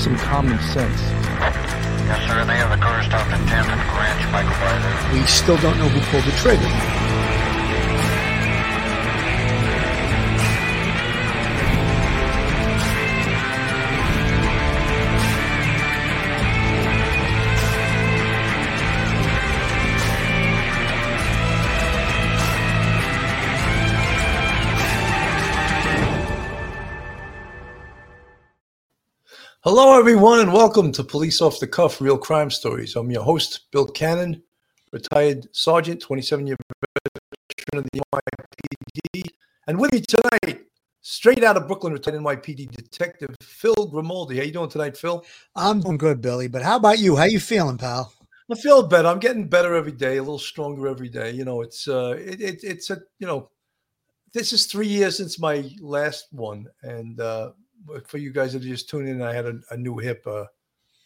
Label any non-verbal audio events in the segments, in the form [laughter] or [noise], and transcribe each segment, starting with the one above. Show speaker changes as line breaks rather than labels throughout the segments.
some common sense.
Yes, sir. They have the car stopped at 10th and Ranch by Collider.
We still don't know who pulled the trigger.
Hello, everyone, and welcome to Police Off the Cuff Real Crime Stories. I'm your host, Bill Cannon, retired sergeant, 27 year veteran of the NYPD. And with me tonight, straight out of Brooklyn, retired NYPD detective Phil Grimaldi. How you doing tonight, Phil?
I'm doing good, Billy. But how about you? How you feeling, pal?
I feel better. I'm getting better every day, a little stronger every day. You know, it's uh, it, it it's a you know, this is three years since my last one, and uh, for you guys that are just tuning in, I had a, a new hip, uh,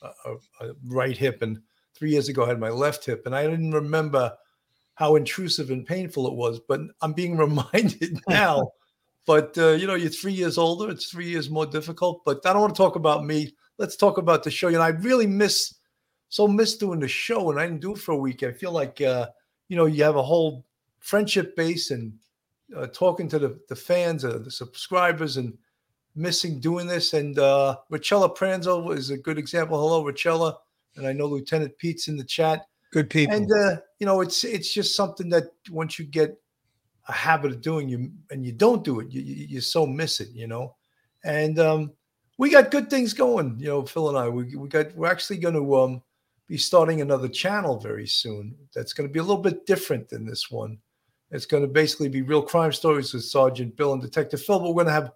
a, a, right hip, and three years ago I had my left hip, and I didn't remember how intrusive and painful it was, but I'm being [laughs] reminded now. [laughs] but uh, you know, you're three years older; it's three years more difficult. But I don't want to talk about me. Let's talk about the show. You know, I really miss so miss doing the show, and I didn't do it for a week. I feel like uh, you know you have a whole friendship base and uh, talking to the the fans, uh, the subscribers, and missing doing this. And uh, Richella Pranzo is a good example. Hello, Richella. And I know Lieutenant Pete's in the chat.
Good people.
And uh, you know, it's it's just something that once you get a habit of doing you and you don't do it, you, you, you so miss it, you know. And um, we got good things going, you know, Phil and I. We we got we're actually going to um, be starting another channel very soon. That's going to be a little bit different than this one. It's going to basically be real crime stories with Sergeant Bill and Detective Phil. But we're going to have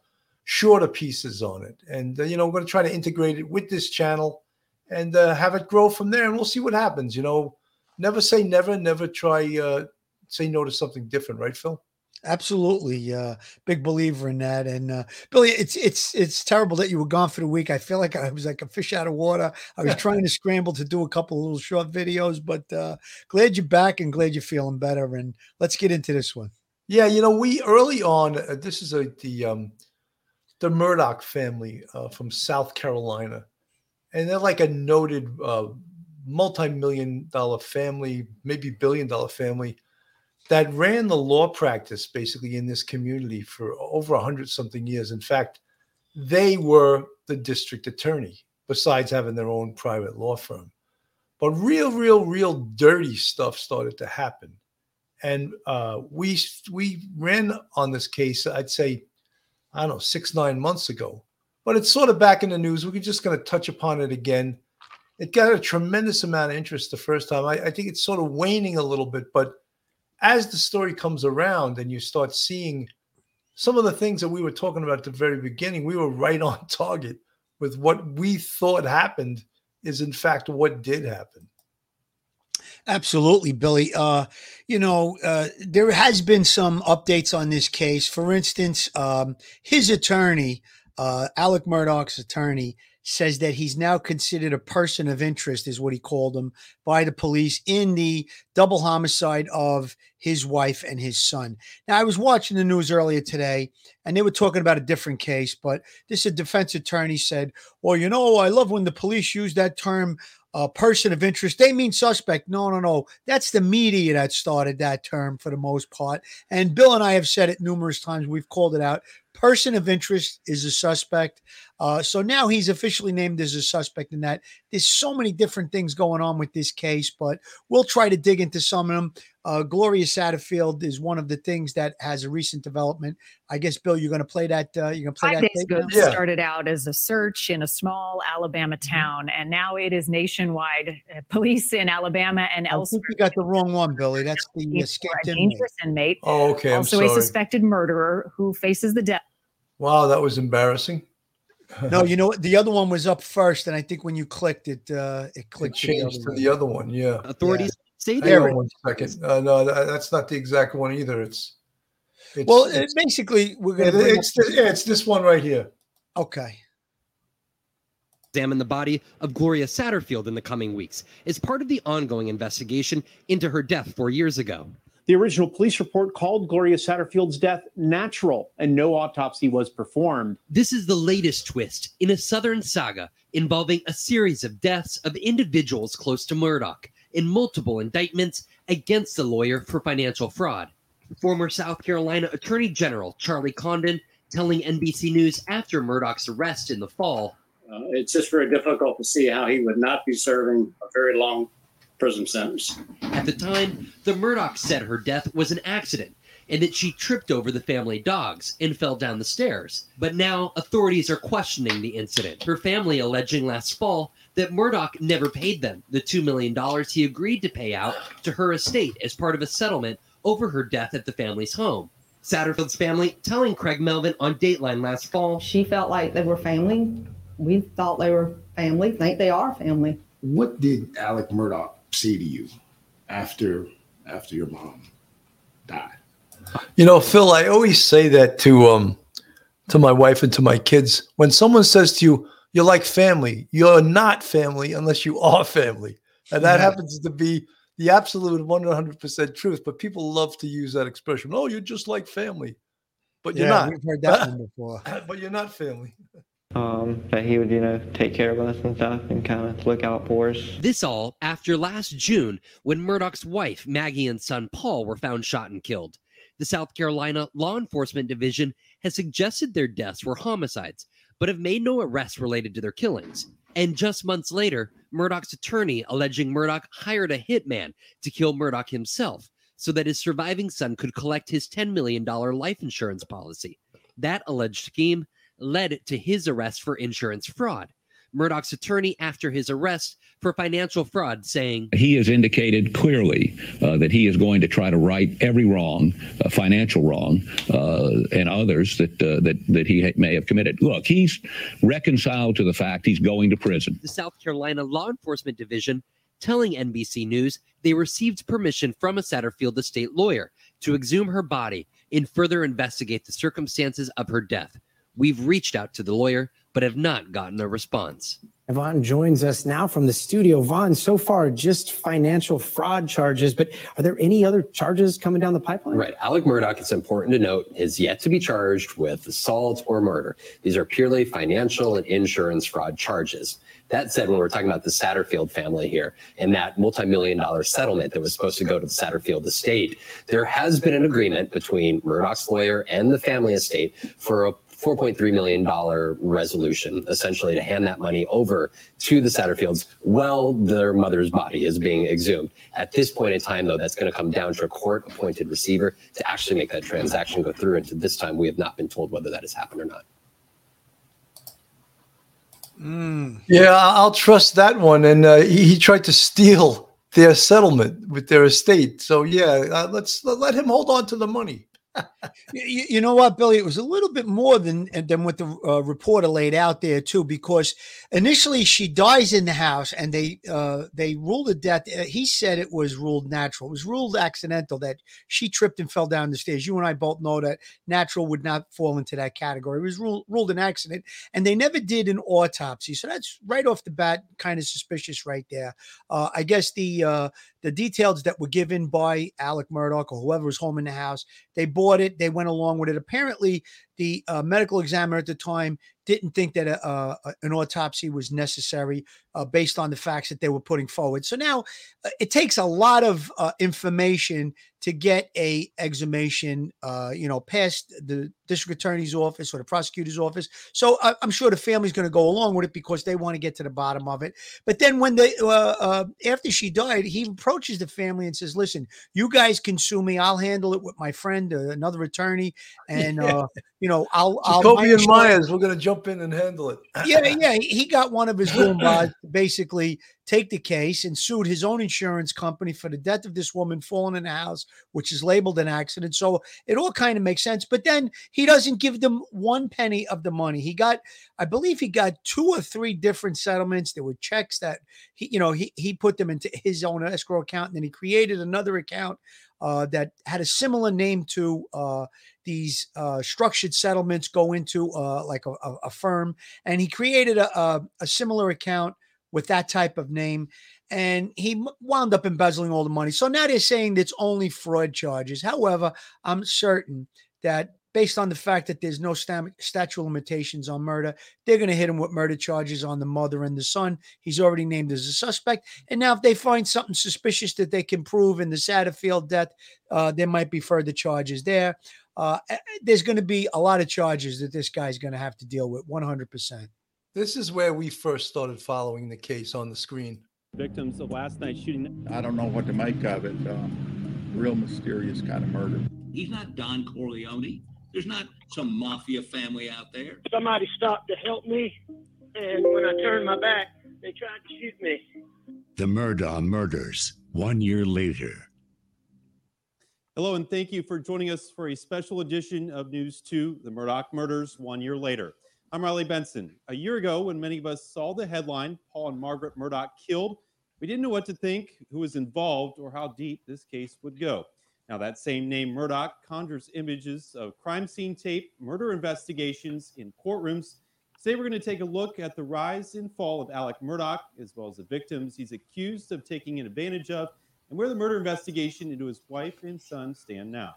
shorter pieces on it. And, uh, you know, we're going to try to integrate it with this channel and uh, have it grow from there. And we'll see what happens. You know, never say never, never try, uh, say no to something different, right, Phil?
Absolutely, uh, big believer in that. And uh, Billy, it's it's it's terrible that you were gone for the week. I feel like I was like a fish out of water. I was [laughs] trying to scramble to do a couple of little short videos, but uh, glad you're back and glad you're feeling better. And let's get into this one.
Yeah, you know, we early on. Uh, this is a the um, the Murdaugh family uh, from South Carolina, and they're like a noted uh, multi-million dollar family, maybe billion dollar family that ran the law practice basically in this community for over a hundred something years. In fact, they were the district attorney, besides having their own private law firm. But real, real, real dirty stuff started to happen, and uh, we we ran on this case. I'd say I don't know, six, nine months ago. But it's sort of back in the news. We're just going to touch upon it again. It got a tremendous amount of interest the first time. I, I, think it's sort of waning a little bit. But as the story comes around and you start seeing some of the things that we were talking about at the very beginning, we were right [laughs] on target with what we thought happened is, in fact, what did happen.
Absolutely, Billy. Uh, you know, uh, there has been some updates on this case. For instance, um, his attorney, uh, Alec Murdaugh's attorney, says that he's now considered a person of interest, is what he called him, by the police in the double homicide of his wife and his son. Now, I was watching the news earlier today, and they were talking about a different case, but this a defense attorney said, "Well, you know, I love when the police use that term." A person of interest. They mean suspect. No, no, no. That's the media that started that term for the most part. And Bill and I have said it numerous times. We've called it out. Person of interest is a suspect. Uh, so now he's officially named as a suspect in that. There's so many different things going on with this case, but we'll try to dig into some of them. Uh, Gloria Satterfield is one of the things that has a recent development. I guess, Bill, you're going to play that. Uh, you're going to play
Five
that.
days ago, yeah. started out as a search in a small Alabama mm-hmm. town, and now it is nationwide. Uh, police in Alabama and
I
elsewhere.
think you got the wrong one, Billy. That's the escaped
a dangerous inmate.
Oh, okay. I'm
also,
sorry.
a suspected murderer who faces the death.
Wow, that was embarrassing. [laughs]
no, you know what? The other one was up first, and I think when you clicked it, uh, it clicked
it changed to the other one. Yeah.
Authorities
yeah.
say
there. One second. Uh, no, that, that's not the exact one either. It's.
it's well, it's, basically, we're going to.
It's, this, yeah, it's this one right here.
Okay.
Examine the body of Gloria Satterfield in the coming weeks as part of the ongoing investigation into her death four years ago. The original police report called Gloria Satterfield's death natural and no autopsy was performed.
This is the latest twist in a Southern saga involving a series of deaths of individuals close to Murdaugh in multiple indictments against the lawyer for financial fraud. Former South Carolina Attorney General Charlie Condon telling NBC News after Murdaugh's arrest in the fall.
Uh, it's just very difficult to see how he would not be serving a very long prison sentence.
At the time, the Murdaugh said her death was an accident and that she tripped over the family dogs and fell down the stairs. But now authorities are questioning the incident. Her family alleging last fall that Murdaugh never paid them the $2 million he agreed to pay out to her estate as part of a settlement over her death at the family's home. Satterfield's family telling Craig Melvin on Dateline last fall.
She felt like they were family. We thought they were family, think they are family.
What did Alec Murdaugh say to you after after your mom died?
You know, Phil, I always say that to um to my wife and to my kids. When someone says to you, you're like family, you're not family unless you are family. And that
Yeah.
happens to be the absolute 100% truth. But people love to use that expression. Oh, you're just like family. But you're not.
we've heard that one [laughs] before.
but you're not family.
Um, that he would, you know, take care of us and stuff and kind of look out for us.
This all after last June when Murdaugh's wife, Maggie, and son Paul were found shot and killed. The South Carolina Law Enforcement Division has suggested their deaths were homicides, but have made no arrests related to their killings. And just months later, Murdaugh's attorney alleging Murdaugh hired a hitman to kill Murdaugh himself so that his surviving son could collect his $10 million life insurance policy. That alleged scheme led to his arrest for insurance fraud. Murdaugh's attorney, after his arrest for financial fraud, saying,
He has indicated clearly uh, that he is going to try to right every wrong, uh, financial wrong, uh, and others that uh, that that he ha- may have committed. Look, he's reconciled to the fact he's going to prison.
the South Carolina Law Enforcement Division telling NBC News they received permission from a Satterfield estate lawyer to exhume her body and further investigate the circumstances of her death. We've reached out to the lawyer, but have not gotten a response.
Yvonne joins us now from the studio. Vaughn, so far just financial fraud charges, but are there any other charges coming down the pipeline?
Right. Alec Murdaugh, it's important to note, is yet to be charged with assault or murder. These are purely financial and insurance fraud charges. That said, when we're talking about the Satterfield family here and that multi-million dollar settlement that was supposed to go to the Satterfield estate, there has been an agreement between Murdaugh's lawyer and the family estate for a $4.3 million resolution, essentially to hand that money over to the Satterfields while their mother's body is being exhumed. At this point in time, though, that's going to come down to a court appointed receiver to actually make that transaction go through. And to this time, we have not been told whether that has happened or not.
Yeah, I- I'll trust that one. And uh, he, he tried to steal their settlement with their estate. So yeah, uh, let's let, let him hold on to the money.
You, you know what, Billy? It was a little bit more than than what the uh, reporter laid out there too, because initially she dies in the house, and they uh, they ruled a death. Uh, he said it was ruled natural. It was ruled accidental that she tripped and fell down the stairs. You and I both know that natural would not fall into that category. It was ruled ruled an accident, and they never did an autopsy. So that's right off the bat kind of suspicious, right there. Uh, I guess the uh, the details that were given by Alec Murdaugh or whoever was home in the house, they bought it. They went along with it. Apparently, the uh, medical examiner at the time didn't think that a, a, an autopsy was necessary uh, based on the facts that they were putting forward. So now uh, it takes a lot of uh, information to get a exhumation, uh, you know, past the district attorney's office or the prosecutor's office. So I, I'm sure the family's going to go along with it because they want to get to the bottom of it. But then when they, uh, uh, after she died, he approaches the family and says, "Listen, you guys can sue me. I'll handle it with my friend, uh, another attorney, and [laughs] uh, you know, I'll, I'll my
and Myers, we're going to jump in and handle it.
yeah, yeah. he- He got one of his [laughs] Goombas to basically take the case and sued his own insurance company for the death of this woman falling in the house, which is labeled an accident. So it all kind of makes sense. But then he doesn't give them one penny of the money. He got, I believe he got two or three different settlements. There were checks that he, you know, he he put them into his own escrow account, and then he created another account uh, that had a similar name to uh, these uh, structured settlements go into uh, like a, a, firm, and he created a, a, a similar account with that type of name, and he wound up embezzling all the money. So now they're saying it's only fraud charges. However, I'm certain that based on the fact that there's no stam- statute limitations on murder, they're going to hit him with murder charges on the mother and the son. He's already named as a suspect. And now, if they find something suspicious that they can prove in the Satterfield death, uh, there might be further charges there. Uh, there's going to be a lot of charges that this guy's going to have to deal with 100%.
This is where we first started following the case on the screen.
Victims of last night's shooting.
I don't know what to make of it. Um, real mysterious kind of murder.
He's not Don Corleone. There's not some mafia family out there.
Somebody stopped to help me, and when I turned my back, they tried to shoot me.
The Murdaugh murders, one year later.
Hello, and thank you for joining us for a special edition of News 2 The Murdaugh Murders One Year Later. I'm Riley Benson. A year ago, when many of us saw the headline, Paul and Margaret Murdaugh killed, we didn't know what to think, who was involved, or how deep this case would go. Now, that same name, Murdaugh, conjures images of crime scene tape, murder investigations in courtrooms. Today, we're going to take a look at the rise and fall of Alec Murdaugh, as well as the victims he's accused of taking advantage of, and where the murder investigation into his wife and son stand now.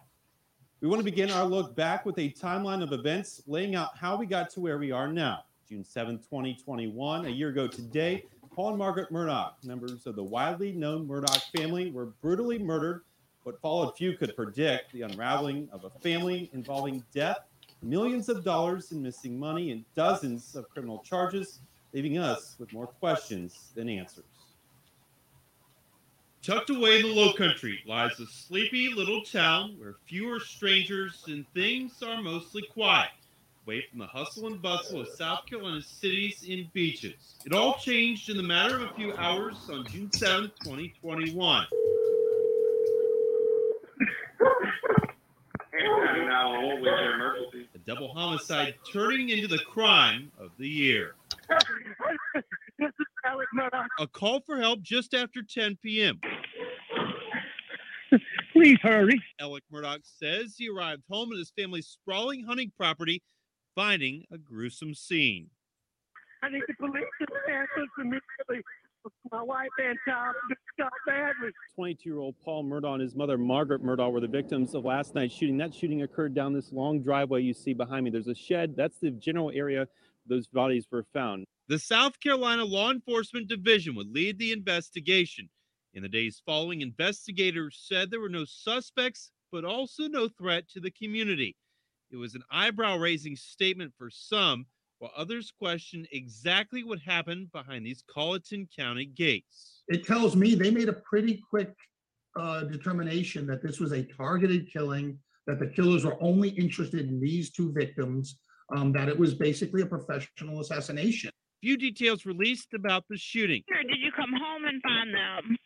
We want to begin our look back with a timeline of events laying out how we got to where we are now. June 7, 2021, a year ago today, Paul and Margaret Murdaugh, members of the widely known Murdaugh family, were brutally murdered what followed, few could predict the unraveling of a family involving death, millions of dollars in missing money, and dozens of criminal charges, leaving us with more questions than answers.
Tucked away in the low country lies a sleepy little town where fewer strangers and things are mostly quiet, away from the hustle and bustle of South Carolina's cities and beaches. It all changed in the matter of a few hours on June 7, 2021. A double homicide turning into the crime of the year. [laughs]
this is Alec Murdaugh.
A call for help just after 10 p.m. [laughs]
Please hurry.
Alec Murdaugh says he arrived home at his family's sprawling hunting property, finding a gruesome scene.
I need the police to answer immediately. My wife and child just got badly.
22 year old Paul Murdaugh and his mother Margaret Murdaugh were the victims of last night's shooting. That shooting occurred down this long driveway you see behind me. There's a shed. That's the general area those bodies were found.
The South Carolina Law Enforcement Division would lead the investigation. In the days following, investigators said there were no suspects, but also no threat to the community. It was an eyebrow raising statement for some, while others questioned exactly what happened behind these Colleton County gates.
It tells me they made a pretty quick uh, determination that this was a targeted killing, that the killers were only interested in these two victims, um, that it was basically a professional assassination.
Few details released about the shooting.
Did you come home and find them?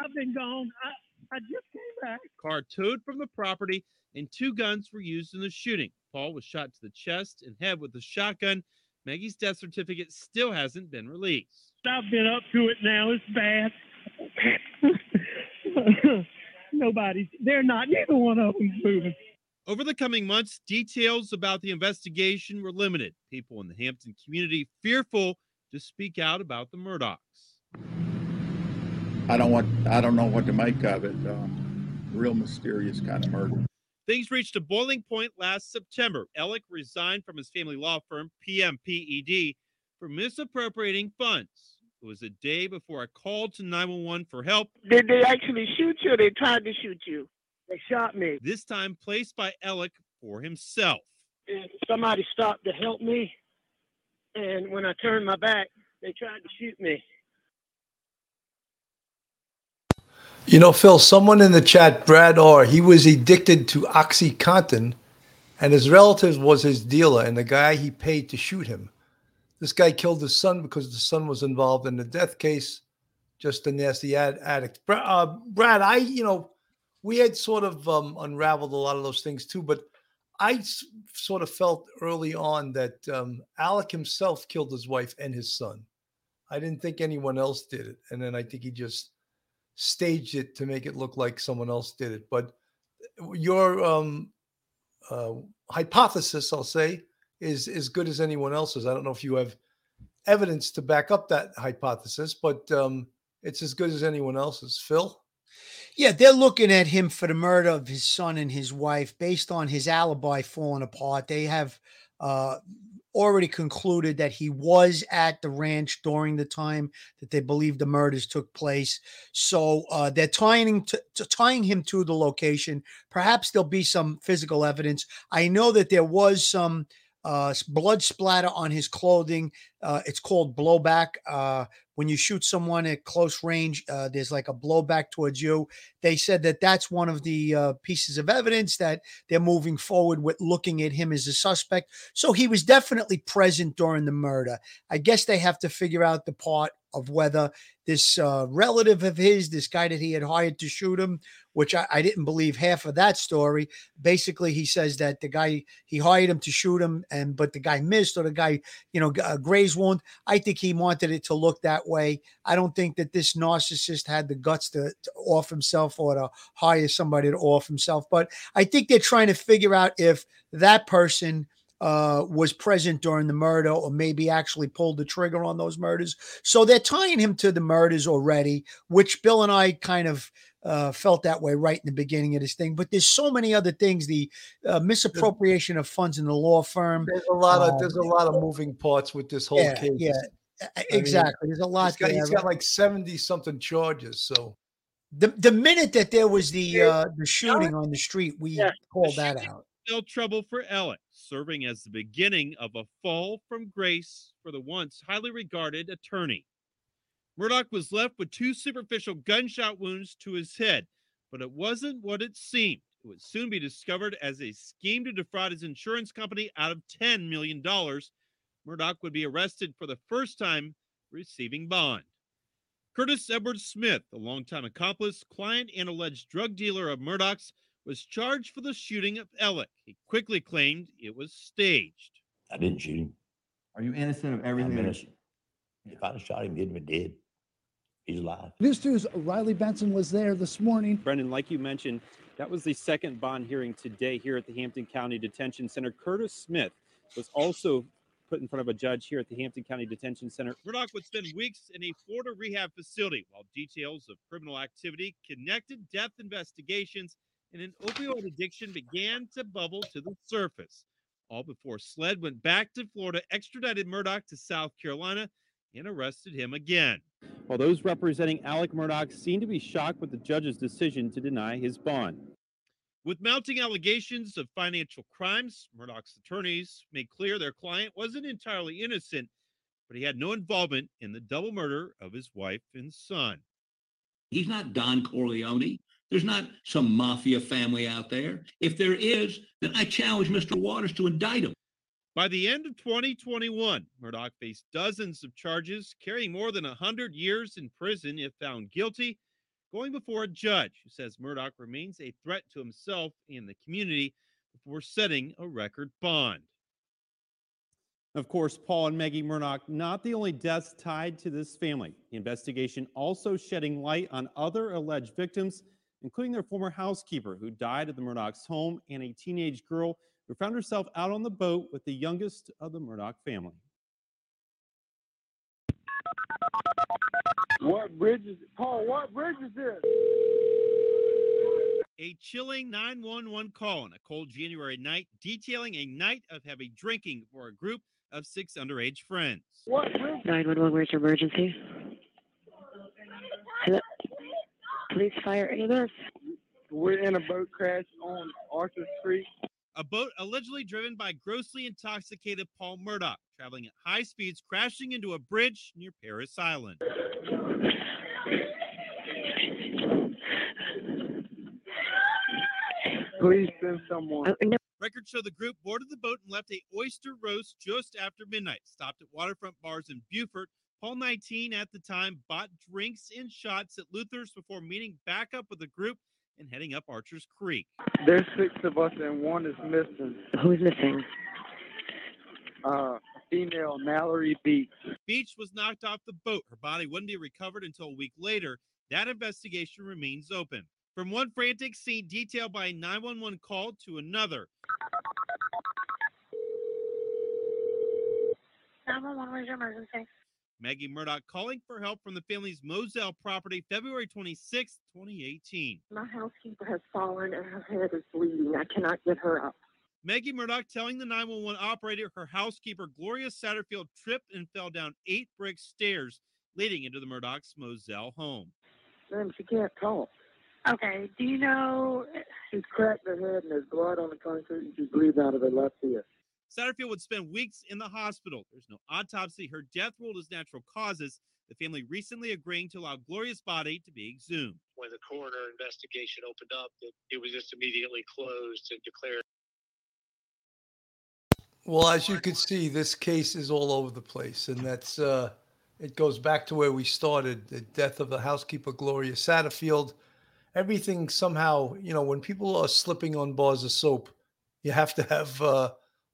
I've been gone. I, I just came back.
Car towed from the property, and two guns were used in the shooting. Paul was shot to the chest and head with a shotgun. Maggie's death certificate still hasn't been released.
I've been up to it now. It's bad. [laughs] Nobody's, they're not, neither one of them's moving.
Over the coming months, details about the investigation were limited. People in the Hampton community fearful to speak out about the Murdaughs.
I don't want. I don't know what to make of it. Um, real mysterious kind of murder.
Things reached a boiling point last September. Alec resigned from his family law firm, PMPED, for misappropriating funds. It was a day before I called to 911 for help.
Did they actually shoot you or they tried to shoot you? They shot me.
This time placed by Alec for himself.
And somebody stopped to help me. And when I turned my back, they tried to shoot me.
You know, Phil, someone in the chat, Brad R, he was addicted to Oxycontin, and his relative was his dealer and the guy he paid to shoot him. This guy killed his son because the son was involved in the death case. Just a nasty ad- addict. Brad, uh, Brad, I, you know, we had sort of um, unraveled a lot of those things too, but I sort of felt early on that um, Alec himself killed his wife and his son. I didn't think anyone else did it, and then I think he just staged it to make it look like someone else did it. But your um, uh, hypothesis, I'll say, is as good as anyone else's. I don't know if you have evidence to back up that hypothesis, but um, it's as good as anyone else's. Phil?
Yeah, they're looking at him for the murder of his son and his wife based on his alibi falling apart. They have uh, already concluded that he was at the ranch during the time that they believe the murders took place. So uh, they're tying him to, to tying him to the location. Perhaps there'll be some physical evidence. I know that there was some uh, blood splatter on his clothing. Uh, it's called blowback. When you shoot someone at close range, uh, there's like a blowback towards you. They said that that's one of the uh, pieces of evidence that they're moving forward with looking at him as a suspect. So he was definitely present during the murder. I guess they have to figure out the part of whether this uh, relative of his, this guy that he had hired to shoot him, which I, I didn't believe half of that story. Basically, he says that the guy he hired him to shoot him, and but the guy missed, or the guy, you know, g- uh, grazed wound. I think he wanted it to look that way. I don't think that this narcissist had the guts to, to off himself or to hire somebody to off himself. But I think they're trying to figure out if that person uh, was present during the murder or maybe actually pulled the trigger on those murders. So they're tying him to the murders already, which Bill and I kind of uh, felt that way right in the beginning of this thing. But there's so many other things the uh, misappropriation of funds in the law firm.
There's a lot of
um,
there's a lot of moving parts with this whole
yeah,
case.
yeah, e-
I mean,
exactly. There's a lot
He's got, he's got like 70 something charges. So
the the minute that there was the uh, the shooting on the street, we called that out.
Trouble for Alec, serving as the beginning of a fall from grace for the once highly regarded attorney. Murdaugh was left with two superficial gunshot wounds to his head, but it wasn't what it seemed. It would soon be discovered as a scheme to defraud his insurance company out of $10 million. Murdaugh would be arrested for the first time receiving bond. Curtis Edward Smith, a longtime accomplice, client, and alleged drug dealer of Murdaugh's, was charged for the shooting of Alec. He quickly claimed it was staged.
I didn't shoot him.
Are you innocent of everything?
I'm innocent. If I'd have shot him, he'd have been dead. He's alive.
News 2's Riley Benson was there this morning.
Brendan, like you mentioned, that was the second bond hearing today here at the Hampton County Detention Center. Curtis Smith was also put in front of a judge here at the Hampton County Detention Center.
Murdaugh would spend weeks in a Florida rehab facility while details of criminal activity, connected death investigations, and an opioid addiction began to bubble to the surface. All before SLED went back to Florida, extradited Murdaugh to South Carolina, and arrested him again.
While those representing Alec Murdaugh seem to be shocked with the judge's decision to deny his bond.
With mounting allegations of financial crimes, Murdaugh's attorneys made clear their client wasn't entirely innocent, but he had no involvement in the double murder of his wife and son.
He's not Don Corleone. There's not some mafia family out there. If there is, then I challenge Mr. Waters to indict him.
By the end of 2021, Murdaugh faced dozens of charges, carrying more than 100 years in prison if found guilty, going before a judge who says Murdaugh remains a threat to himself and the community before setting a record bond.
Of course, Paul and Maggie Murdaugh, not the only deaths tied to this family. The investigation also shedding light on other alleged victims, including their former housekeeper who died at the Murdaugh's home and a teenage girl who found herself out on the boat with the youngest of the Murdaugh family.
What bridge is Paul? What bridge is this?
A chilling 911 call on a cold January night detailing a night of heavy drinking for a group of six underage friends.
What bridge?
911, where's your emergency? Hello? Police, fire, ambulance?
We're in a boat crash on Arthur Street.
A boat allegedly driven by grossly intoxicated Paul Murdaugh, traveling at high speeds, crashing into a bridge near Parris Island.
Please send someone.
Oh, Records show the group boarded the boat and left a oyster roast just after midnight. Stopped at waterfront bars in Beaufort. Paul 19 at the time bought drinks and shots at Luther's before meeting back up with the group and heading up Archer's Creek.
There's six of us and one is missing.
Who's missing?
Uh, female Mallory Beach.
Beach was knocked off the boat. Her body wouldn't be recovered until a week later. That investigation remains open. From one frantic scene detailed by a 911 call to another,
911, where's your emergency?
Maggie Murdaugh calling for help from the family's Moselle property February 26, 2018.
My housekeeper has fallen and her head is bleeding. I cannot get her up.
Maggie Murdaugh telling the 911 operator her housekeeper Gloria Satterfield tripped and fell down eight brick stairs leading into the Murdaugh's Moselle home.
Ma'am, she can't talk.
Okay, do you know?
She's cracked her head and there's blood on the concrete and she's bleeding out of her left ear.
Satterfield would spend weeks in the hospital. There's no autopsy. Her death ruled as natural causes. The family recently agreeing to allow Gloria's body to be exhumed.
When the coroner investigation opened up, it, it was just immediately closed and declared.
Well, as you can see, this case is all over the place, and that's uh, it goes back to where we started: the death of the housekeeper Gloria Satterfield. Everything somehow, you know, when people are slipping on bars of soap, you have to have uh,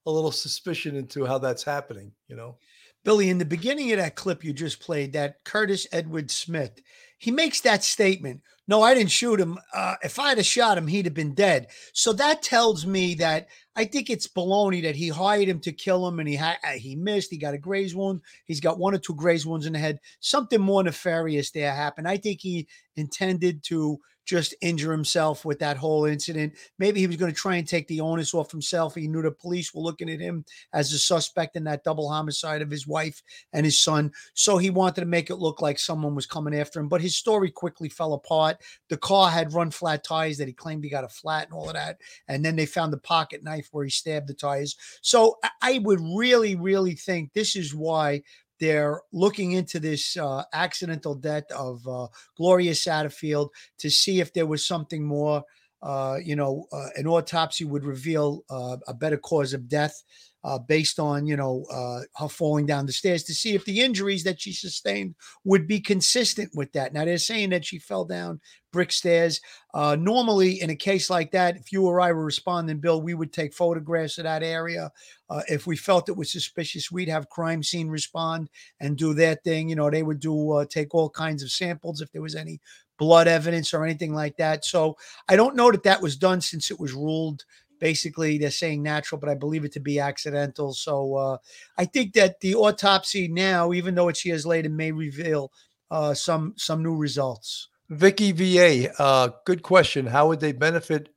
a little suspicion into how that's happening. You know,
Billy, in the beginning of that clip you just played, that Curtis Edward Smith, he makes that statement. No, I didn't shoot him. Uh, if I had shot him, he'd have been dead. So that tells me that I think it's baloney that he hired him to kill him, and he had he missed. He got a graze wound. He's got one or two graze wounds in the head. Something more nefarious there happened. I think he intended to just injure himself with that whole incident. Maybe he was going to try and take the onus off himself. He knew the police were looking at him as a suspect in that double homicide of his wife and his son. So he wanted to make it look like someone was coming after him. But his story quickly fell apart. The car had run flat tires that he claimed he got a flat and all of that. And then they found the pocket knife where he stabbed the tires. So I- would really, really think this is why they're looking into this uh, accidental death of uh, Gloria Satterfield to see if there was something more. Uh, you know, uh, an autopsy would reveal uh, a better cause of death uh, based on, you know, uh, her falling down the stairs to see if the injuries that she sustained would be consistent with that. Now, they're saying that she fell down brick stairs. Uh, normally, in a case like that, if you or I were responding, Bill, we would take photographs of that area. Uh, if we felt it was suspicious, we'd have crime scene respond and do their thing. You know, they would do uh, take all kinds of samples if there was any blood evidence or anything like that. So I don't know that that was done since it was ruled. Basically, they're saying natural, but I believe it to be accidental. So uh, I think that the autopsy now, even though it's years later, may reveal uh, some some new results.
Vicky VA, uh, good question. How would they benefit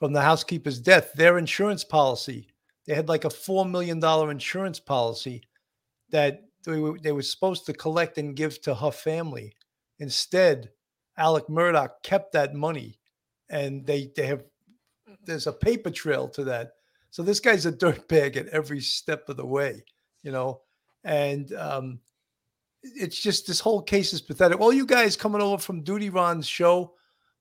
from the housekeeper's death? Their insurance policy, they had like a $4 million insurance policy that they were, they were supposed to collect and give to her family. Instead, Alec Murdaugh kept that money and they, they have, there's a paper trail to that. So this guy's a dirtbag [laughs] at every step of the way, you know, and um, it's just this whole case is pathetic. All you guys coming over from Duty Ron's show,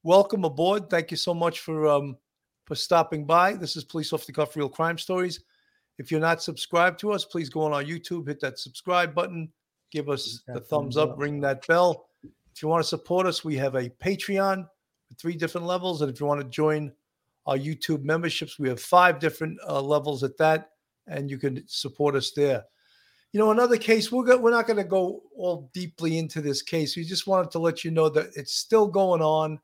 welcome aboard. Thank you so much for um for stopping by. This is Police Off the Cuff Real Crime Stories. If you're not subscribed to us, please go on our YouTube, hit that subscribe button, give us the thumbs up, ring that bell. If you want to support us, we have a Patreon with three different levels, and if you want to join our YouTube memberships, we have five different uh, levels at that, and you can support us there. You know, another case, we're, go- we're not going to go all deeply into this case. We just wanted to let you know that it's still going on.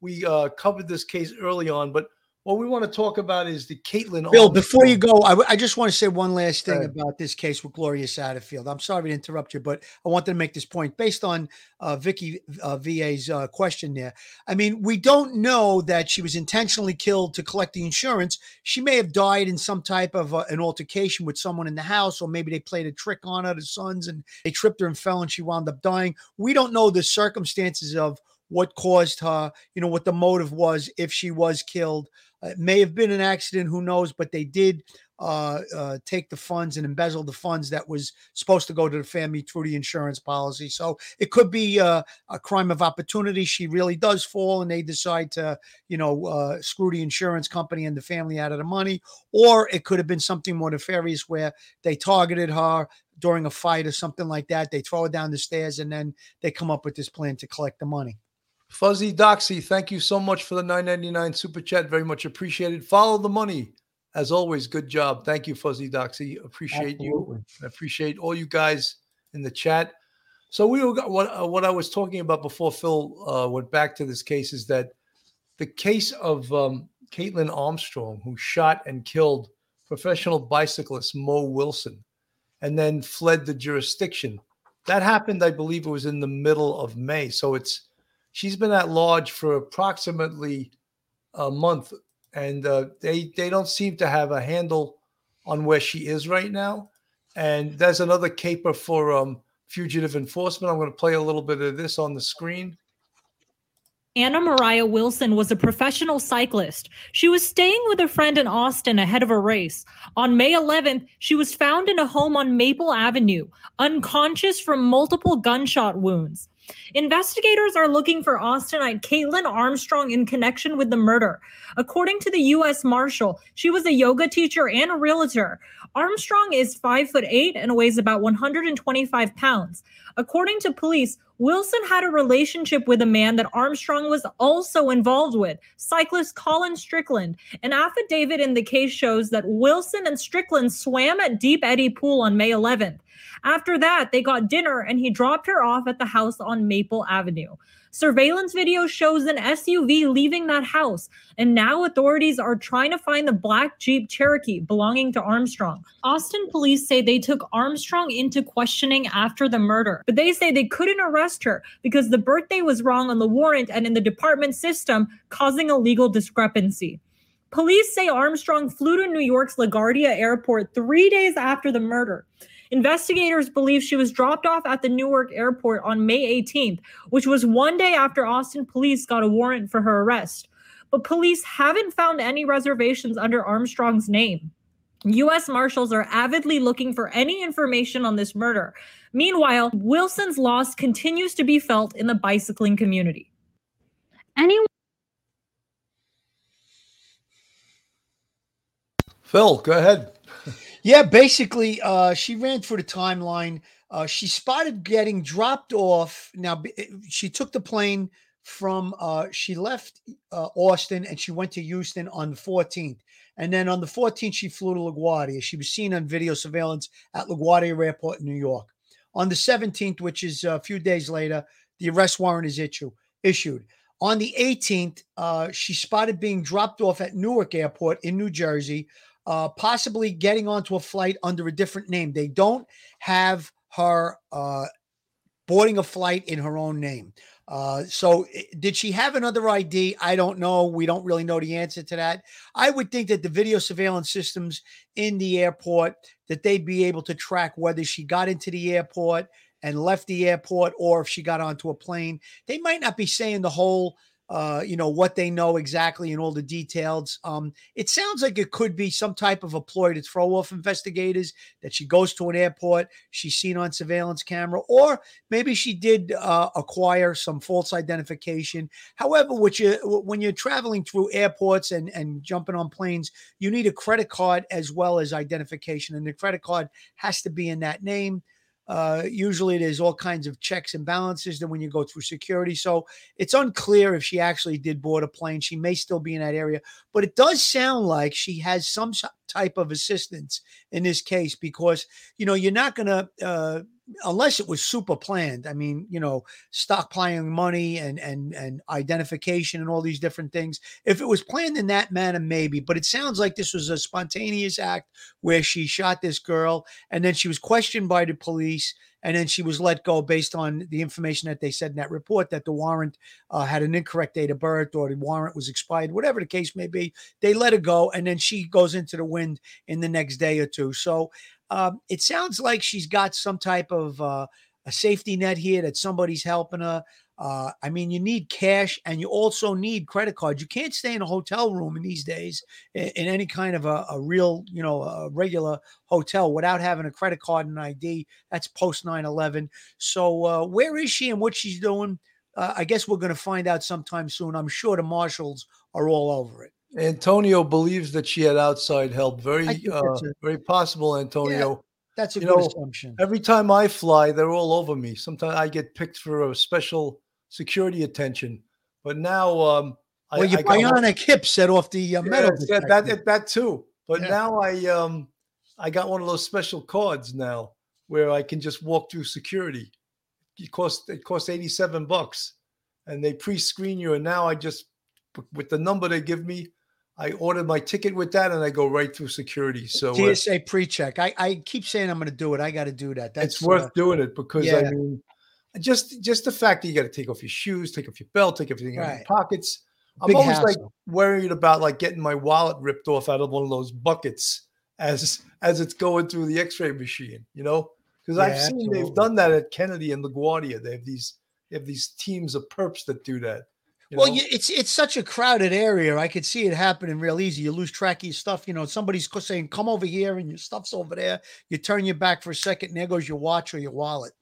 We uh, covered this case early on, but what we want to talk about is the Caitlin.
Bill, before you go, I, w- I just want to say one last thing
ahead.
about this case with Gloria Satterfield. I'm sorry to interrupt you, but I wanted to make this point based on uh, Vicky uh, VA's uh, question there. I mean, we don't know that she was intentionally killed to collect the insurance. She may have died in some type of uh, an altercation with someone in the house, or maybe they played a trick on her, the sons, and they tripped her and fell, and she wound up dying. We don't know the circumstances of what caused her, you know, what the motive was if she was killed. Uh, It may have been an accident, who knows? But they did uh, uh, take the funds and embezzle the funds that was supposed to go to the family through the insurance policy. So it could be uh, a crime of opportunity. She really does fall, and they decide to, you know, uh, screw the insurance company and the family out of the money. Or it could have been something more nefarious where they targeted her during a fight or something like that. They throw her down the stairs, and then they come up with this plan to collect the money.
Fuzzy Doxy, thank you so much for the 999 super chat. Very much appreciated. Follow the money. As always, good job. Thank you, Fuzzy Doxy. Appreciate you. I appreciate all you guys in the chat. So we were what uh, what I was talking about before Phil uh, went back to this case is that the case of um, Caitlin Armstrong, who shot and killed professional bicyclist Mo Wilson, and then fled the jurisdiction. That happened, I believe it was in the middle of May. So it's she's been at large for approximately a month, and uh, they they don't seem to have a handle on where she is right now. And there's another caper for um, fugitive enforcement. I'm going to play a little bit of this on the screen.
Anna Moriah Wilson was a professional cyclist. She was staying with a friend in Austin ahead of a race. On May 11th, she was found in a home on Maple Avenue, unconscious from multiple gunshot wounds. Investigators are looking for Austinite Caitlin Armstrong in connection with the murder. According to the U.S. Marshal, she was a yoga teacher and a realtor. Armstrong is five foot eight and weighs about 125 pounds. According to police, Wilson had a relationship with a man that Armstrong was also involved with, cyclist Colin Strickland. An affidavit in the case shows that Wilson and Strickland swam at Deep Eddy Pool on May 11th. After that, they got dinner and he dropped her off at the house on Maple Avenue. Surveillance video shows an SUV leaving that house, and now authorities are trying to find the black Jeep Cherokee belonging to Armstrong. Austin police say they took Armstrong into questioning after the murder, but they say they couldn't arrest her because the birthday was wrong on the warrant and in the department system, causing a legal discrepancy. Police say Armstrong flew to New York's LaGuardia Airport three days after the murder. Investigators believe she was dropped off at the Newark airport on May 18th, which was one day after Austin police got a warrant for her arrest. But police haven't found any reservations under Armstrong's name. U.S. Marshals are avidly looking for any information on this murder. Meanwhile, Wilson's loss continues to be felt in the bicycling community. Anyone
Phil, go ahead.
Yeah, basically, uh, she ran through the timeline. Uh, she spotted getting dropped off. Now, eh, she took the plane from, uh, she left uh, Austin and she went to Houston on the 14th. And then on the 14th, she flew to LaGuardia. She was seen on video surveillance at LaGuardia Airport in New York. On the 17th, which is a few days later, the arrest warrant is issue, issued. On the 18th, uh, she spotted being dropped off at Newark Airport in New Jersey uh, possibly getting onto a flight under a different name. They don't have her uh, boarding a flight in her own name. Uh, so, did she have another ID? I don't know. We don't really know the answer to that. I would think that the video surveillance systems in the airport that they'd be able to track whether she got into the airport and left the airport or if she got onto a plane. They might not be saying the whole uh, you know what they know exactly and all the details. Um, it sounds like it could be some type of a ploy to throw off investigators that she goes to an airport, she's seen on surveillance camera, or maybe she did uh, acquire some false identification. However, you, when you're traveling through airports and and jumping on planes, you need a credit card as well as identification, and the credit card has to be in that name. Uh, usually there's all kinds of checks and balances then when you go through security. So it's unclear if she actually did board a plane. She may still be in that area, but it does sound like she has some type of assistance in this case because, you know, you're not going to, uh, unless it was super planned. I mean, you know, stockpiling money and and and identification and all these different things. If it was planned in that manner, maybe. But it sounds like this was a spontaneous act where she shot this girl and then she was questioned by the police and then she was let go based on the information that they said in that report that the warrant uh, had an incorrect date of birth or the warrant was expired, whatever the case may be. They let her go, and then she goes into the wind in the next day or two. So um, it sounds like she's got some type of uh, a safety net here that somebody's helping her. Uh, I mean, you need cash and you also need credit cards. You can't stay in a hotel room in these days in, in any kind of a, a real, you know, a regular hotel without having a credit card and ID. That's post 9 11. So, uh, where is she and what she's doing? Uh, I guess we're going to find out sometime soon. I'm sure the marshals are all over it.
Antonio believes that she had outside help. Very, uh, very possible, Antonio.
That's a
You
good
know,
assumption.
Every time I fly, they're all over me. Sometimes I get picked for a special security attention, but now, um, I,
Well, your
I got
bionic hip set off the uh, metal.
Yeah,
detector.
that that too. But
Yeah.
now I um I got one of those special cards now where I can just walk through security. It costs it costs 87 bucks and they pre-screen you and now I just with the number they give me I ordered my ticket with that, and I go right through security. So uh,
TSA pre-check. I, I keep saying I'm going to do it. I got to do that. That's
it's worth
uh,
doing it because
yeah.
I mean, just just the fact that you got to take off your shoes, take off your belt, take everything out of your pockets. I'm always like worried about like getting my wallet ripped off out of one of those buckets as as it's going through the X-ray machine. You know, because I've seen
absolutely.
they've done that at Kennedy and LaGuardia. They have these they have these teams of perps that do that. You
well, you, it's it's such a crowded area. I could see it happening real easy. You lose track of your stuff. You know, somebody's saying, "Come over here," and your stuff's over there. You turn your back for a second, and there goes your watch or your wallet.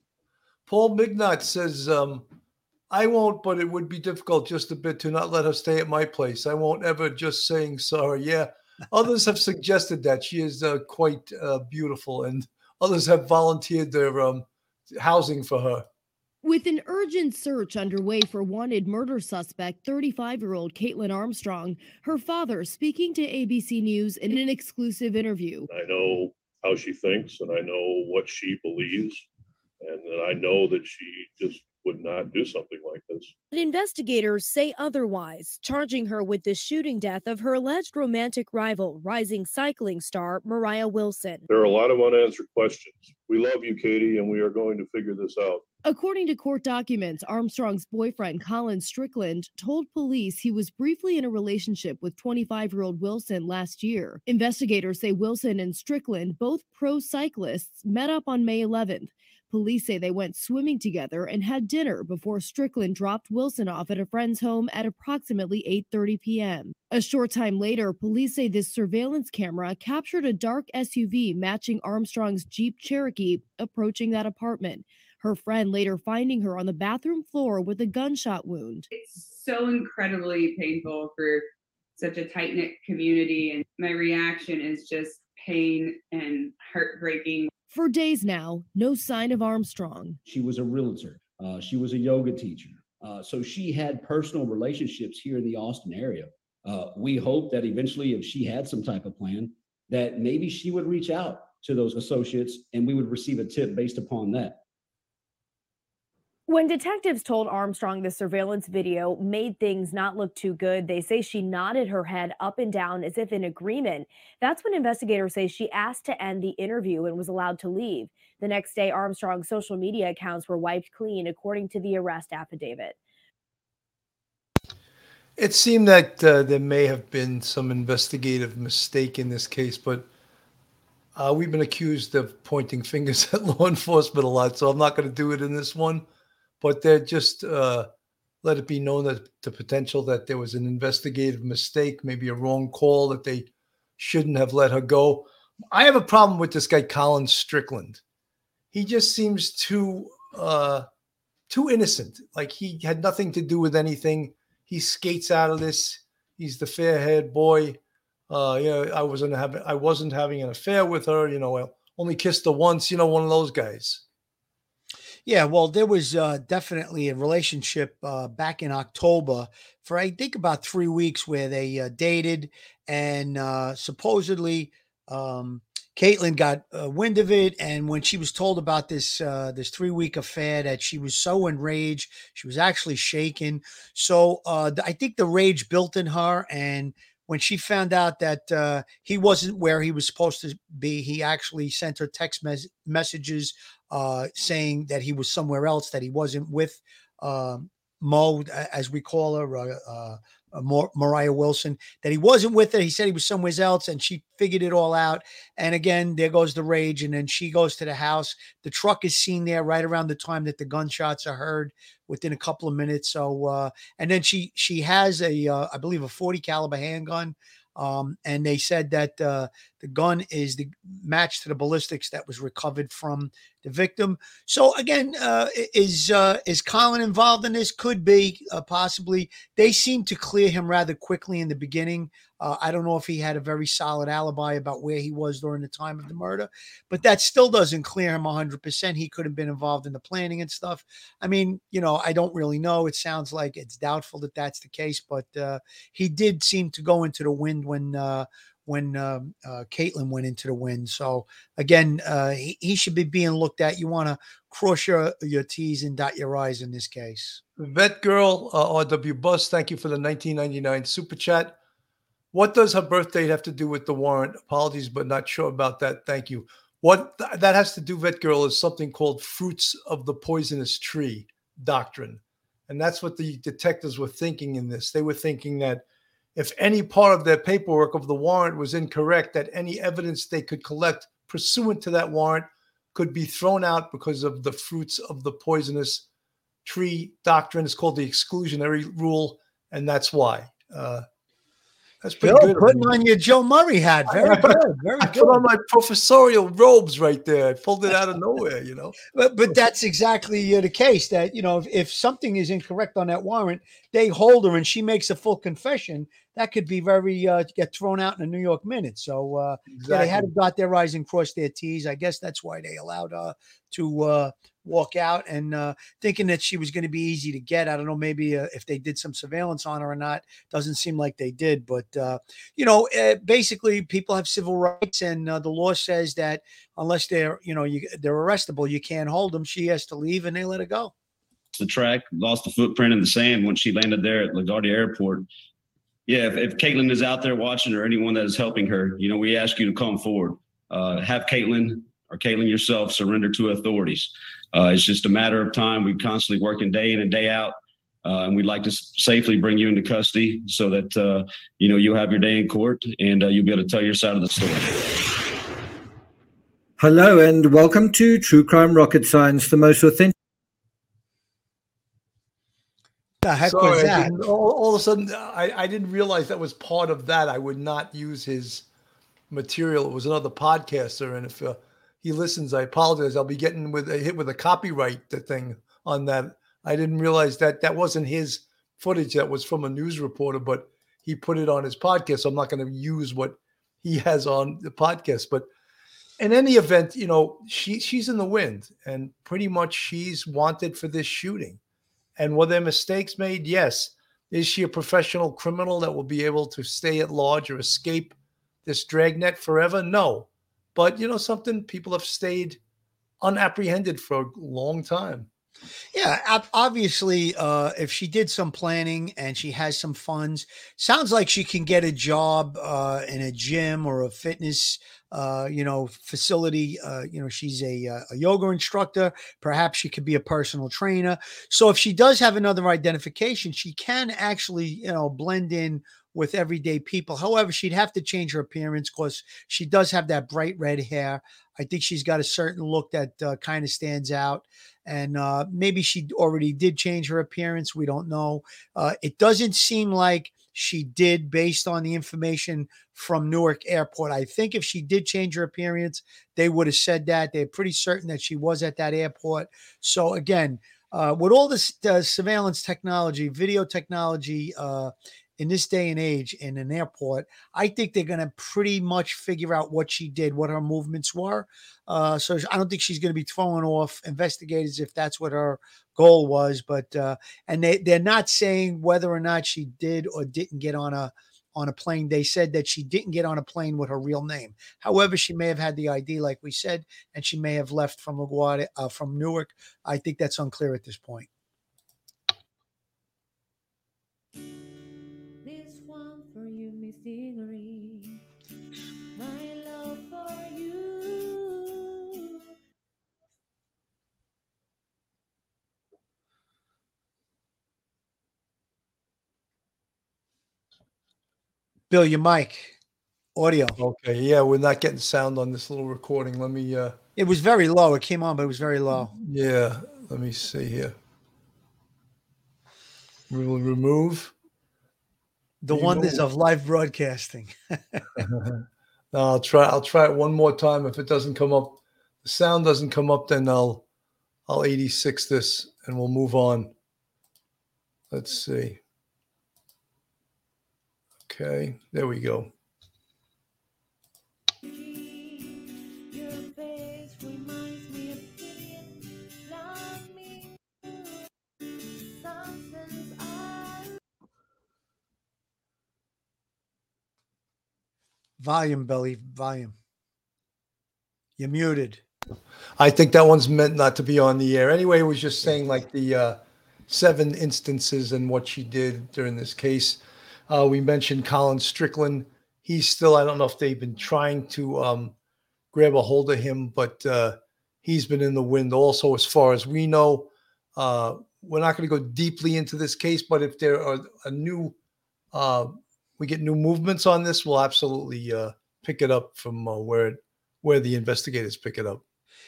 Paul Mignot says, um, I won't, but it would be difficult just a bit to not let her stay at my place. I won't ever just saying sorry. Yeah. Others have suggested that she is uh, quite uh, beautiful, and others have volunteered their um, housing for her.
With an urgent search underway for wanted murder suspect 35 year old Caitlin Armstrong, her father speaking to ABC News in an exclusive interview.
I know how she thinks and I know what she believes. And that I know that she just would not do something like this.
But investigators say otherwise, charging her with the shooting death of her alleged romantic rival, rising cycling star Moriah Wilson.
There are a lot of unanswered questions. We love you, Katie, and we are going to figure this out.
According to court documents, Armstrong's boyfriend, Colin Strickland, told police he was briefly in a relationship with 25 year old Wilson last year. Investigators say Wilson and Strickland, both pro cyclists, met up on May 11th. Police say they went swimming together and had dinner before Strickland dropped Wilson off at a friend's home at approximately 8:30 p.m. A short time later, police say this surveillance camera captured a dark SUV matching Armstrong's Jeep Cherokee approaching that apartment. Her friend later finding her on the bathroom floor with a gunshot wound.
it's so incredibly painful for such a tight knit community. And my reaction is just pain and heartbreaking.
For days now, no sign of Armstrong.
She was a realtor. Uh, she was a yoga teacher. Uh, so she had personal relationships here in the Austin area. Uh, we hope that eventually, if she had some type of plan, that maybe she would reach out to those associates and we would receive a tip based upon that.
When detectives told Armstrong the surveillance video made things not look too good, they say she nodded her head up and down as if in agreement. That's when investigators say she asked to end the interview and was allowed to leave. The next day, Armstrong's social media accounts were wiped clean, according to the arrest affidavit.
It seemed that uh, there may have been some investigative mistake in this case, but uh, we've been accused of pointing fingers [laughs] at law enforcement a lot, so I'm not going to do it in this one. But they're just uh, let it be known that the potential that there was an investigative mistake, maybe a wrong call that they shouldn't have let her go. I have a problem with this guy, Colin Strickland. He just seems too uh, too innocent. Like he had nothing to do with anything. He skates out of this. He's the fair-haired boy. Uh, you know, I wasn't having I wasn't having an affair with her. You know, I only kissed her once. You know, one of those guys.
Yeah, well, there was uh, definitely a relationship uh, back in October for I think about three weeks where they uh, dated, and uh, supposedly um, Caitlin got uh, wind of it. And when she was told about this uh, this three week affair, that she was so enraged, she was actually shaken. So I think the rage built in her, and when she found out that uh, he wasn't where he was supposed to be, he actually sent her text mes- messages uh, saying that he was somewhere else, that he wasn't with um, Mo, as we call her, uh, Mar- Moriah Wilson, that he wasn't with her. He said he was somewhere else, and she figured it all out. And again, there goes the rage. And then she goes to the house. The truck is seen there right around the time that the gunshots are heard, within a couple of minutes. So, uh, and then she she has a, uh, I believe, a 40 caliber handgun. Um, and they said that uh, the gun is the match to the ballistics that was recovered from the victim. So again, uh, is uh, is Colin involved in this? Could be uh, possibly. They seem to clear him rather quickly in the beginning. Uh, I don't know if he had a very solid alibi about where he was during the time of the murder, but that still doesn't clear him 100%. He could have been involved in the planning and stuff. I mean, you know, I don't really know. It sounds like it's doubtful that that's the case, but uh, he did seem to go into the wind when uh, when um, uh, Caitlin went into the wind. So again, uh, he, he should be being looked at. You want to cross your your T's and dot your I's in this case.
Vet Girl, uh, RW Bus, thank you for the 1999 super chat. What does her birth date have to do with the warrant? Apologies, but not sure about that. Thank you. What th- that has to do, vet girl, is something called fruits of the poisonous tree doctrine. And that's what the detectives were thinking in this. They were thinking that if any part of their paperwork of the warrant was incorrect, that any evidence they could collect pursuant to that warrant could be thrown out because of the fruits of the poisonous tree doctrine. It's called the exclusionary rule, and that's why. Uh, that's pretty
Bill,
good.
putting on your Joe Murray hat. Very [laughs] good. Very
I
good.
put on my professorial robes right there. I pulled it out of nowhere, you know. [laughs]
But, but that's exactly uh, the case that, you know, if, if something is incorrect on that warrant, they hold her and she makes a full confession. That could be very, uh, get thrown out in a New York minute. So uh, yeah, they had to
Exactly.
dot their I's and cross their T's. I guess that's why they allowed her to uh, walk out and uh, thinking that she was going to be easy to get. I don't know, maybe uh, if they did some surveillance on her or not. Doesn't seem like they did. But, uh, you know, uh, basically people have civil rights and uh, the law says that unless they're, you know, you, they're arrestable, you can't hold them. She has to leave and they let her go.
the track, lost the footprint in the sand when she landed there at LaGuardia Airport. Yeah, if, if Caitlin is out there watching or anyone that is helping her, you know, we ask you to come forward. Uh, have Caitlin or Caitlin yourself surrender to authorities. Uh, it's just a matter of time. We're constantly working day in and day out. Uh, and we'd like to s- safely bring you into custody so that, uh, you know, you'll have your day in court and uh, you'll be able to tell your side of the story.
Hello and welcome to True Crime Rocket Science, the most authentic.
The heck
Sorry,
was that?
all, all of a sudden, I, I didn't realize that was part of that. I would not use his material. It was another podcaster, and if uh, he listens, I apologize. I'll be getting with a hit with a copyright thing on that. I didn't realize that that wasn't his footage. That was from a news reporter, but he put it on his podcast. So I'm not going to use what he [laughs] has on the podcast, but in any event, you know, she she's in the wind, and pretty much she's wanted for this shooting. And were there mistakes made? Yes. Is she a professional criminal that will be able to stay at large or escape this dragnet forever? No. But you know something, people have stayed unapprehended for a long time.
Yeah, obviously, uh, if she did some planning and she has some funds, sounds like she can get a job uh, in a gym or a fitness, uh, you know, facility. Uh, you know, she's a, uh, a yoga instructor. Perhaps she could be a personal trainer. So if she does have another identification, she can actually, you know, blend in with everyday people. However, she'd have to change her appearance because she does have that bright red hair. I think she's got a certain look that uh, kind of stands out. And uh, maybe she already did change her appearance. We don't know. Uh, it doesn't seem like she did based on the information from Newark Airport. I think if she did change her appearance, they would have said that. They're pretty certain that she was at that airport. So, again, uh, with all this uh, surveillance technology, video technology, uh, in this day and age in an airport, I think they're going to pretty much figure out what she did, what her movements were. Uh, so I don't think she's going to be throwing off investigators if that's what her goal was. But uh, and they they're not saying whether or not she did or didn't get on a on a plane. They said that she didn't get on a plane with her real name. However, she may have had the ID, like we said, and she may have left from LaGuardia, uh, from Newark. I think that's unclear at this point. Bill, your mic, audio.
Okay, yeah, we're not getting sound on this little recording. Let me uh
It was very low. It came on, but it was very low.
yeah, let me see here. We will remove
The wonders of live broadcasting. [laughs]
No, I'll try. I'll try it one more time. If it doesn't come up, the sound doesn't come up, then I'll I'll 86 this and we'll move on. Let's see. Okay, there we go.
Your face reminds me of being like me. Something's I
volume, Billy, volume. You're muted.
I think that one's meant not to be on the air. Anyway, it was just saying like the uh, seven instances and what she did during this case. Uh, we mentioned Colin Strickland. He's still, I don't know if they've been trying to um, grab a hold of him, but uh, he's been in the wind also, as far as we know. Uh, we're not going to go deeply into this case, but if there are a new, uh, we get new movements on this, we'll absolutely uh, pick it up from uh, where where the investigators pick it up.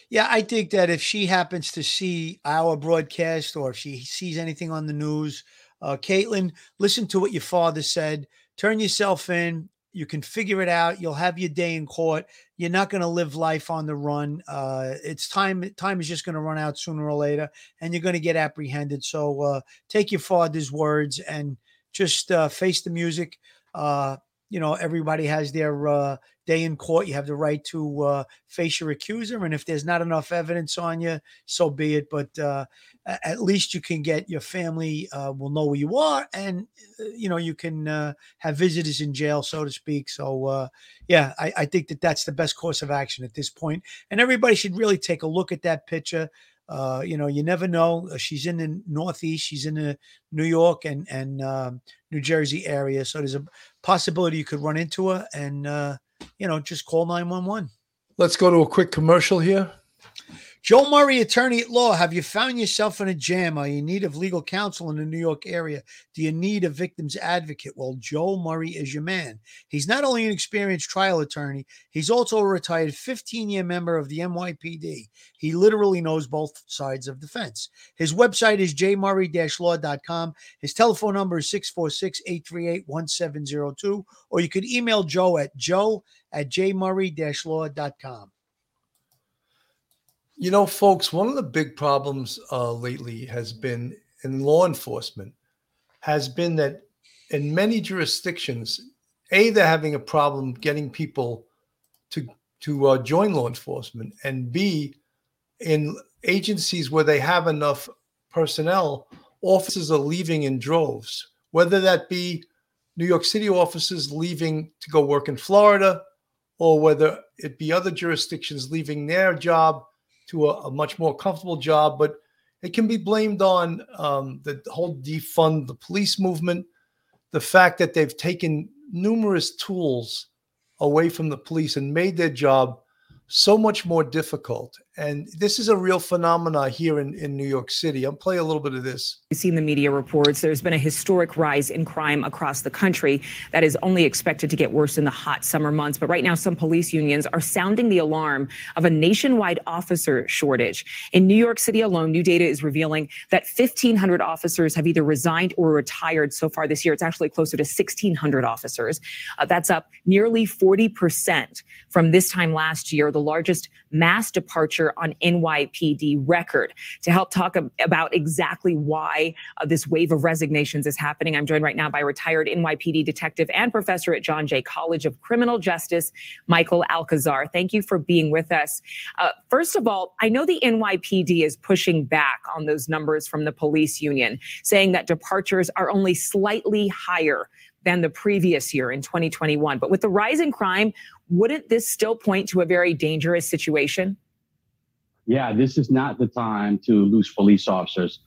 Yeah, I think that if she happens to see our broadcast or if she sees anything on the news, uh, Caitlin, listen to what your father said. Turn yourself in. You can figure it out. You'll have your day in court. You're not going to live life on the run. Uh, it's time. Time is just going to run out sooner or later, and you're going to get apprehended. So uh, take your father's words and just uh, face the music. You know, everybody has their uh, day in court. You have the right to uh, face your accuser, and if there's not enough evidence on you, so be it. But uh, at least you can get your family uh, will know where you are, and uh, you know you can uh, have visitors in jail, so to speak. So yeah, I, I think that that's the best course of action at this point, and everybody should really take a look at that picture. Uh, you know, you never know. She's in the Northeast. She's in the New York and and um, New Jersey area. So there's a possibility you could run into her, and uh, you know, just call nine one one.
Let's go to a quick commercial here.
Joe Murray, attorney at law. Have you found yourself in a jam? Are you in need of legal counsel in the New York area? Do you need a victim's advocate? Well, Joe Murray is your man. He's not only an experienced trial attorney, he's also a retired 15 year member of the NYPD. He literally knows both sides of the fence. His website is jmurray law.com. His telephone number is 646 838 1702, or you could email Joe at joe at jmurray law.com.
You know, folks, one of the big problems uh, lately has been in law enforcement has been that in many jurisdictions, a they're having a problem getting people to to uh, join law enforcement, and b in agencies where they have enough personnel, officers are leaving in droves. Whether that be New York City officers leaving to go work in Florida, or whether it be other jurisdictions leaving their job to a, a much more comfortable job. But it can be blamed on um, the whole defund the police movement, the fact that they've taken numerous tools away from the police and made their job so much more difficult. And this is a real phenomena here in, in New York City. I'll play a little bit of this.
You've seen the media reports. There's been a historic rise in crime across the country that is only expected to get worse in the hot summer months. But right now, some police unions are sounding the alarm of a nationwide officer shortage. In New York City alone, new data is revealing that 1,500 officers have either resigned or retired so far this year. It's actually closer to 1,600 officers. Uh, that's up nearly 40% from this time last year, the largest mass departure on NYPD record. To help talk about exactly why uh, this wave of resignations is happening, I'm joined right now by retired NYPD detective and professor at John Jay College of Criminal Justice, Michael Alcazar. Thank you for being with us. Uh, first of all, I know the NYPD is pushing back on those numbers from the police union, saying that departures are only slightly higher than the previous year in 2021. But with the rise in crime, wouldn't this still point to a very dangerous situation?
yeah, this is not the time to lose police officers.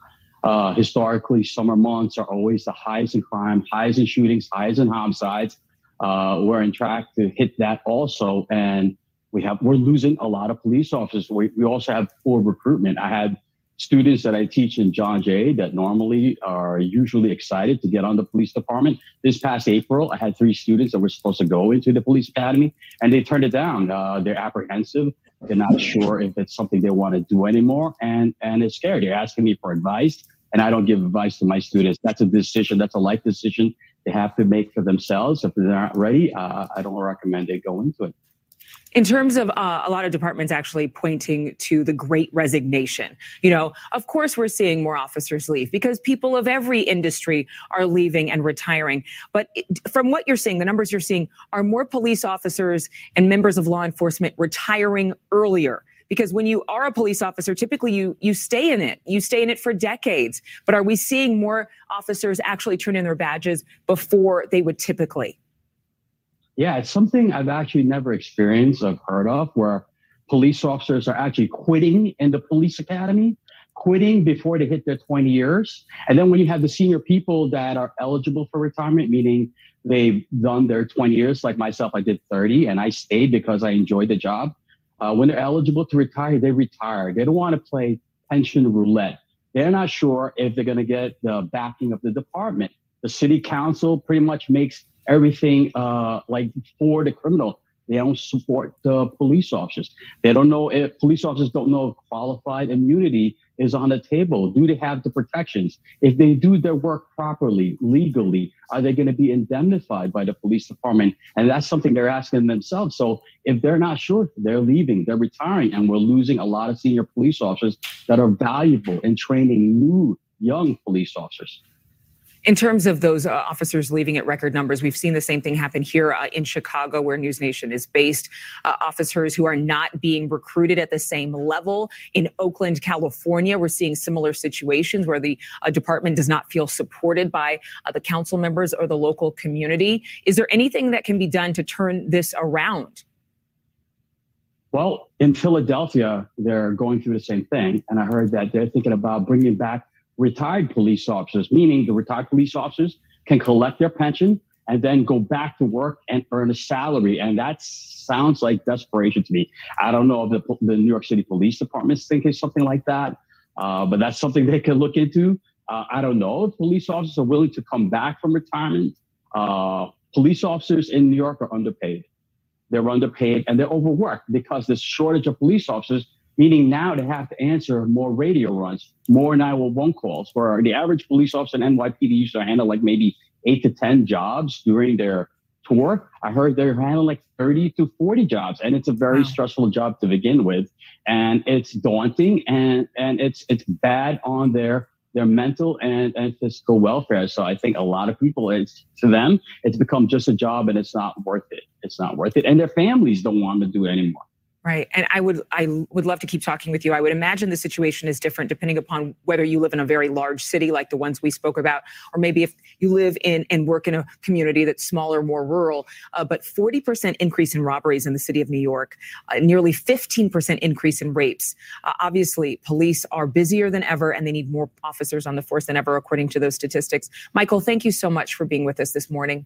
Uh, historically, summer months are always the highest in crime, highest in shootings, highest in homicides. Uh, we're in track to hit that also, and we have we're losing a lot of police officers. We, we also have poor recruitment. I had students that I teach in John Jay that normally are usually excited to get on the police department. This past April, I had three students that were supposed to go into the police academy, and they turned it down. Uh, they're apprehensive. They're not sure if it's something they want to do anymore, and and it's scary. They're asking me for advice, and I don't give advice to my students. That's a decision. That's a life decision they have to make for themselves. If they're not ready, uh, I don't recommend they go into it.
In terms of uh, a lot of departments actually pointing to the great resignation. You know of course we're seeing more officers leave because people of every industry are leaving and retiring. But it, from what you're seeing the numbers you're seeing are more police officers and members of law enforcement retiring earlier? Because when you are a police officer typically you you stay in it. You stay in it for decades. But are we seeing more officers actually turn in their badges before they would typically
Yeah, it's something I've actually never experienced or heard of where police officers are actually quitting in the police academy, quitting before they hit their 20 years. And then when you have the senior people that are eligible for retirement, meaning they've done their 20 years, like myself, I did 30 and I stayed because I enjoyed the job. Uh, when they're eligible to retire, they retire. They don't want to play pension roulette. They're not sure if they're going to get the backing of the department. The city council pretty much makes everything uh, like for the criminal. They don't support the police officers. They don't know if police officers don't know if qualified immunity is on the table. Do they have the protections? If they do their work properly, legally, are they going to be indemnified by the police department? And that's something they're asking themselves. So if they're not sure, they're leaving, they're retiring, and we're losing a lot of senior police officers that are valuable in training new young police officers.
In terms of those uh, officers leaving at record numbers, we've seen the same thing happen here uh, in Chicago, where News Nation is based. Uh, officers who are not being recruited at the same level. In Oakland, California, we're seeing similar situations where the uh, department does not feel supported by uh, the council members or the local community. Is there anything that can be done to turn this around?
Well, in Philadelphia, they're going through the same thing. And I heard that they're thinking about bringing back retired police officers, meaning the retired police officers can collect their pension and then go back to work and earn a salary. And that sounds like desperation to me. I don't know if the, the New York City Police Department is thinking something like that, uh, but that's something [laughs] they can look into. Uh, I don't know if police officers are willing to come back from retirement. Uh, police officers in New York are underpaid. They're underpaid and they're overworked because there's shortage of police officers meaning now they have to answer more radio runs, more 911 calls. where the average police officer in NYPD used to handle like maybe eight to 10 jobs during their tour. I heard they're handling like 30 to 40 jobs, and it's a very stressful job to begin with. And it's daunting and, and it's it's bad on their their mental and, and physical welfare. So I think a lot of people, it's to them, it's become just a job and it's not worth it. It's not worth it. And their families don't want to do it anymore.
Right. And I would I would love to keep talking with you. I would imagine the situation is different depending upon whether you live in a very large city like the ones we spoke about, or maybe if you live in and work in a community that's smaller, more rural. Uh, but 40% increase in robberies in the city of New York, uh, nearly 15% increase in rapes. Uh, obviously, police are busier than ever and they need more officers on the force than ever, according to those statistics. Michael, thank you so much for being with us this morning.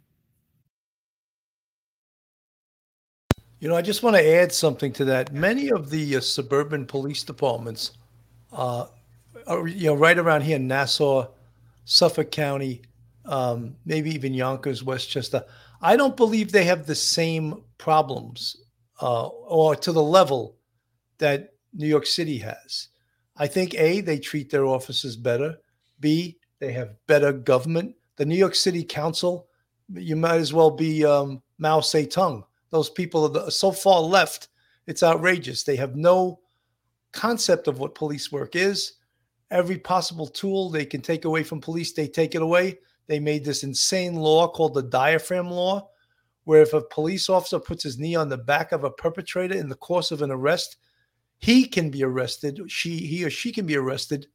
You know, I just want to add something to that. Many of the uh, suburban police departments, uh, are, you know, right around here in Nassau, Suffolk County, um, maybe even Yonkers, Westchester, I don't believe they have the same problems uh, or to the level that New York City has. I think A, they treat their officers better. B, they have better government. The New York City Council, you might as well be um, Mao Zedong those people are so far left, it's outrageous. They have no concept of what police work is. Every possible tool they can take away from police, they take it away. They made this insane law called the diaphragm law, where if a police officer puts his knee on the back of a perpetrator in the course of an arrest, he can be arrested. She, he or she can be arrested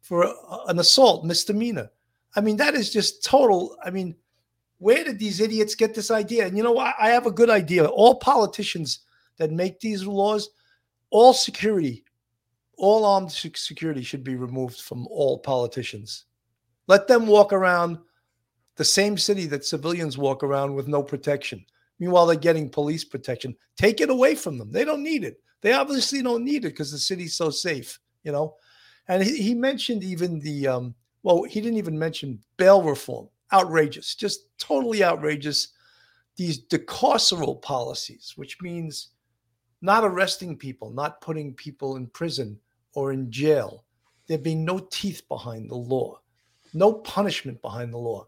for a- an assault misdemeanor. I mean, that is just total. I mean, where did these idiots get this idea? And you know, I, I have a good idea. All politicians that make these laws, all security, all armed security should be removed from all politicians. Let them walk around the same city that civilians walk around with no protection. Meanwhile, they're getting police protection. Take it away from them. They don't need it. They obviously don't need it because the city's so safe, you know. And he, he mentioned even the um, well, he didn't even mention bail reform outrageous, just totally outrageous. These decarceral policies, which means not arresting people, not putting people in prison or in jail. There being no teeth behind the law, no punishment behind the law.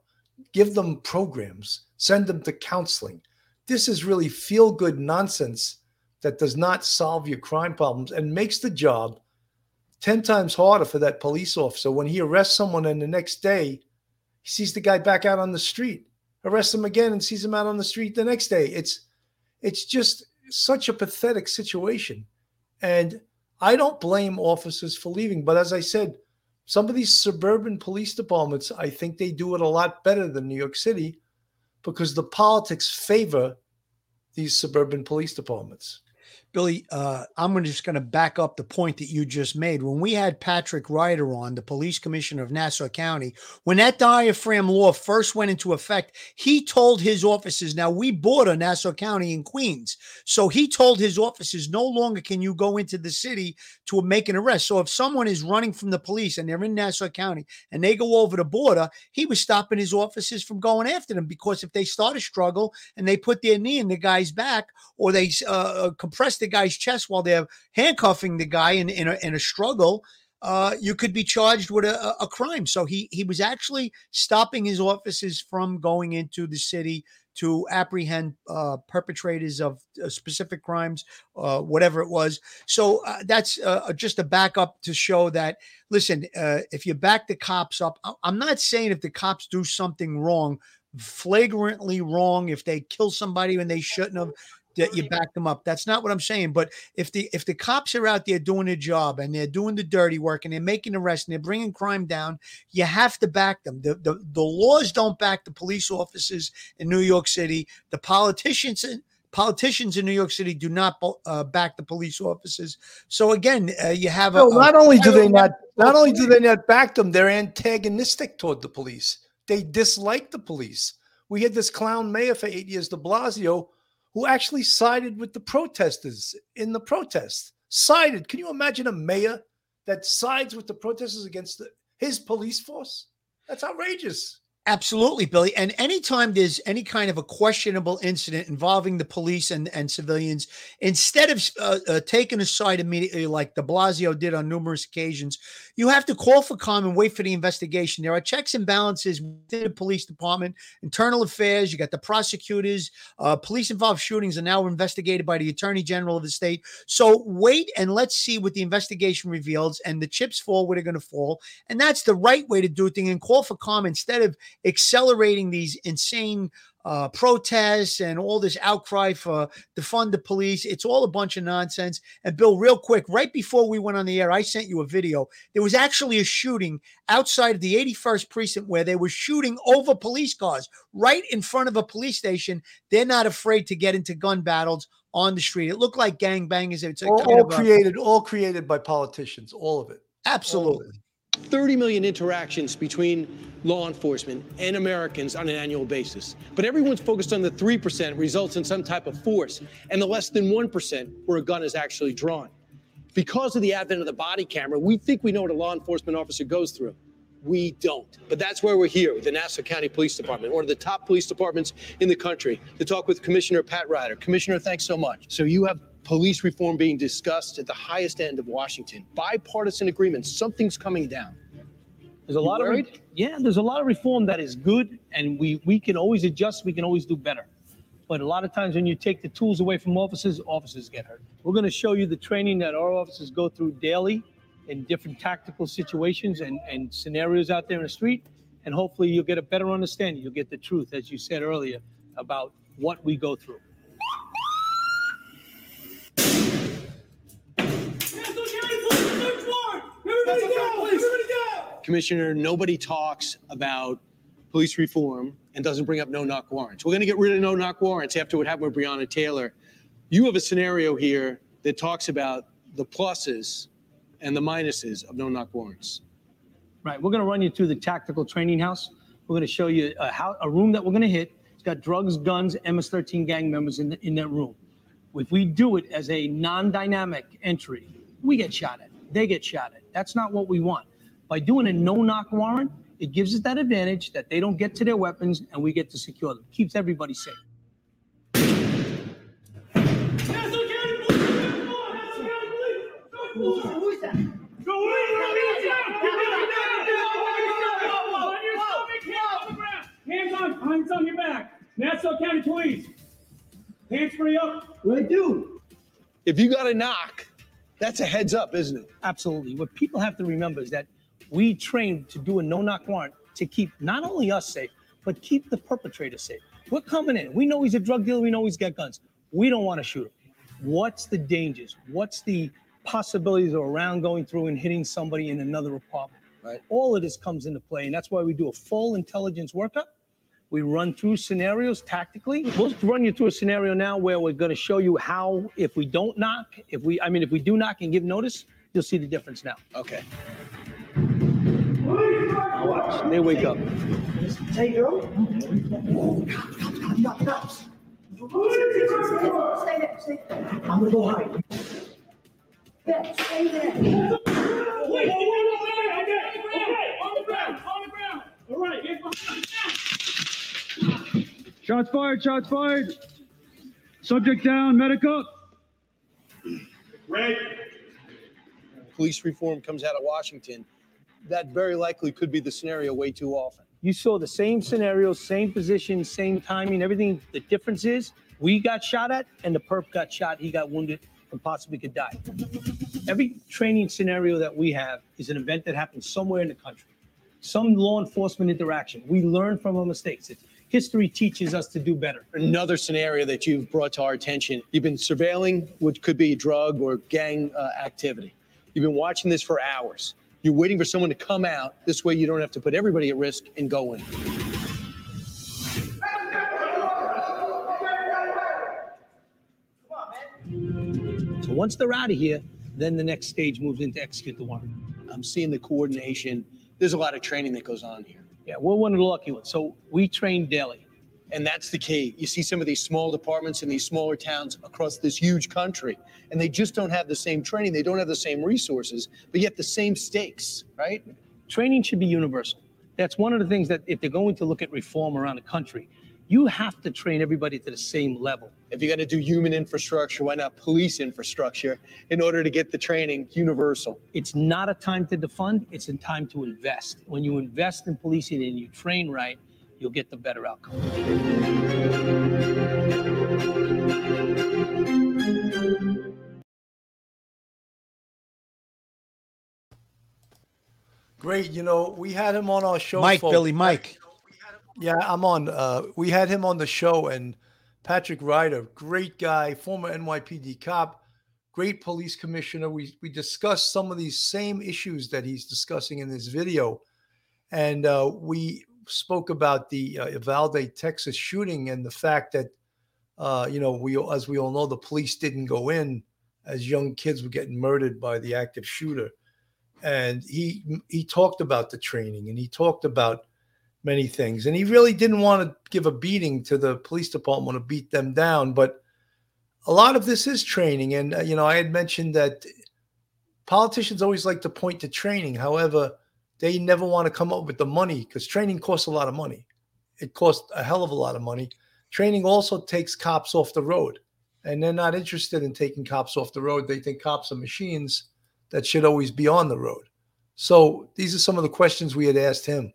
Give them programs, send them to counseling. This is really feel good nonsense that does not solve your crime problems and makes the job 10 times harder for that police officer when he arrests someone and the next day he sees the guy back out on the street, arrests him again, and sees him out on the street the next day. It's it's just such a pathetic situation. And I don't blame officers for leaving, but as I said, some of these suburban police departments, I think they do it a lot better than New York City because the politics favor these suburban police departments.
Billy, uh, I'm just going to back up the point that you just made. When we had Patrick Ryder on, the police commissioner of Nassau County, when that diaphragm law first went into effect, he told his officers, now we border Nassau County in Queens. So he told his officers, no longer can you go into the city to make an arrest. So if someone is running from the police and they're in Nassau County and they go over the border, he was stopping his officers from going after them because if they start a struggle and they put their knee in the guy's back or they uh, compress the guy's chest while they're handcuffing the guy in, in, a, in a struggle, uh, you could be charged with a, a crime. So he he was actually stopping his officers from going into the city to apprehend uh, perpetrators of uh, specific crimes, uh, whatever it was. So uh, that's uh, just a backup to show that. Listen, uh, if you back the cops up, I'm not saying if the cops do something wrong, flagrantly wrong, if they kill somebody when they shouldn't have, that you back them up. That's not what I'm saying. But if the if the cops are out there doing their job and they're doing the dirty work and they're making arrests and they're bringing crime down, you have to back them. The the, the laws don't back the police officers in New York City. The politicians politicians in New York City do not uh, back the police officers. So again, uh, you have a,
No, not only do they not not only do they not back them, they're antagonistic toward the police. They dislike the police. We had this clown mayor for eight years, De Blasio, who actually sided with the protesters in the protests. Sided. Can you imagine a mayor that sides with the protesters against the, his police force? That's outrageous.
Absolutely, Billy. And anytime there's any kind of a questionable incident involving the police and, and civilians, instead of uh, uh, taking a side immediately, like de Blasio did on numerous occasions, you have to call for calm and wait for the investigation. There are checks and balances within the police department, internal affairs. You got the prosecutors. Uh, police involved shootings are now investigated by the attorney general of the state. So wait and let's see what the investigation reveals, and the chips fall where they're going to fall. And that's the right way to do things and call for calm instead of accelerating these insane uh, protests and all this outcry for defund the police. It's all a bunch of nonsense. And Bill, real quick, right before we went on the air, I sent you a video. There was actually a shooting outside of the 81st precinct where they were shooting over police cars right in front of a police station. They're not afraid to get into gun battles on the street. It looked like gangbangers. It's
All, all
of a-
created, all created by politicians, all of it.
Absolutely.
30 million interactions between law enforcement and Americans on an annual basis. But everyone's focused on the 3% results in some type of force and the less than 1% where a gun is actually drawn. Because of the advent of the body camera, we think we know what a law enforcement officer goes through. We don't. But that's why we're here with the Nassau County Police Department, one of the top police departments in the country, to talk with Commissioner Pat Ryder. Commissioner, thanks so much. So you have police reform being discussed at the highest end of Washington. Bipartisan agreement, something's coming down.
There's a lot of yeah, there's a lot of reform that is good, and we we can always adjust. We can always do better. But a lot of times when you take the tools away from officers, officers get hurt. We're going to show you the training that our officers go through daily in different tactical situations and, and scenarios out there in the street. And hopefully you'll get a better understanding. You'll get the truth, as you said earlier, about what we go through.
Commissioner, nobody talks about police reform and doesn't bring up no knock warrants. We're going to get rid of no knock warrants after what happened with Breonna Taylor. You have a scenario here that talks about the pluses and the minuses of no knock warrants.
Right. We're going to run you through the tactical training house. We're going to show you a, how, a room that we're going to hit. It's got drugs, guns, MS-13 gang members in, the, in that room. If we do it as a non-dynamic entry, we get shot at. They get shot at. That's not what we want. By doing a no-knock warrant, it gives us that advantage that they don't get to their weapons and we get to secure them. Keeps everybody safe. Who is that?
Hands on, hands on your back. Nassau County Police. Hands free up. What I do?
If you got a knock, that's a heads up, isn't it?
Absolutely. What people have to remember is that we train to do a no-knock warrant to keep not only us safe, but keep the perpetrator safe. We're coming in. We know he's a drug dealer. We know he's got guns. We don't want to shoot him. What's the dangers? What's the possibilities of around going through and hitting somebody in another apartment? Right. All of this comes into play, and that's why we do a full intelligence workup. We run through scenarios tactically. We'll run you through a scenario now where we're going to show you how, if we don't knock, if we, I mean, if we do knock and give notice, you'll see the difference now.
Okay.
Now watch. They wake up.
Hey, girl. Stay there, stay there. I'm gonna go hide. Yeah, stay there.
Wait, wait, wait, wait, wait, okay, okay, on the ground, on the ground. All right, get behind.
Shots fired, shots fired. Subject down, medical.
Red. Police reform comes out of Washington. That very likely could be the scenario way too often.
You saw the same scenario, same position, same timing, everything. The difference is we got shot at and the perp got shot. He got wounded and possibly could die. Every training scenario that we have is an event that happens somewhere in the country, some law enforcement interaction. We learn from our mistakes. It's, history teaches us to do better.
Another scenario that you've brought to our attention you've been surveilling what could be drug or gang uh, activity. You've been watching this for hours. You're waiting for someone to come out. This way, you don't have to put everybody at risk and go in.
So once they're out of here, then the next stage moves into execute the warrant.
I'm seeing the coordination. There's a lot of training that goes on here.
Yeah, we're one of the lucky ones. So we train daily.
And that's the key. You see some of these small departments in these smaller towns across this huge country, and they just don't have the same training. They don't have the same resources, but yet the same stakes, right?
Training should be universal. That's one of the things that if they're going to look at reform around the country, you have to train everybody to the same level.
If you're going to do human infrastructure, why not police infrastructure in order to get the training universal?
It's not a time to defund, it's a time to invest. When you invest in policing and you train right, you'll get the better outcome.
Great. You know, we had him on our show.
Mike,
folks.
Billy, Mike.
Yeah, I'm on. Uh, we had him on the show, and Patrick Ryder, great guy, former NYPD cop, great police commissioner. We we discussed some of these same issues that he's discussing in this video, and uh, we spoke about the uh, Texas shooting and the fact that uh, you know we, as we all know, the police didn't go in as young kids were getting murdered by the active shooter, and he he talked about the training and he talked about many things. And he really didn't want to give a beating to the police department to beat them down. But a lot of this is training. And, uh, you know, I had mentioned that politicians always like to point to training. However, they never want to come up with the money because training costs a lot of money. It costs a hell of a lot of money. Training also takes cops off the road. And they're not interested in taking cops off the road. They think cops are machines that should always be on the road. So these are some of the questions we had asked him.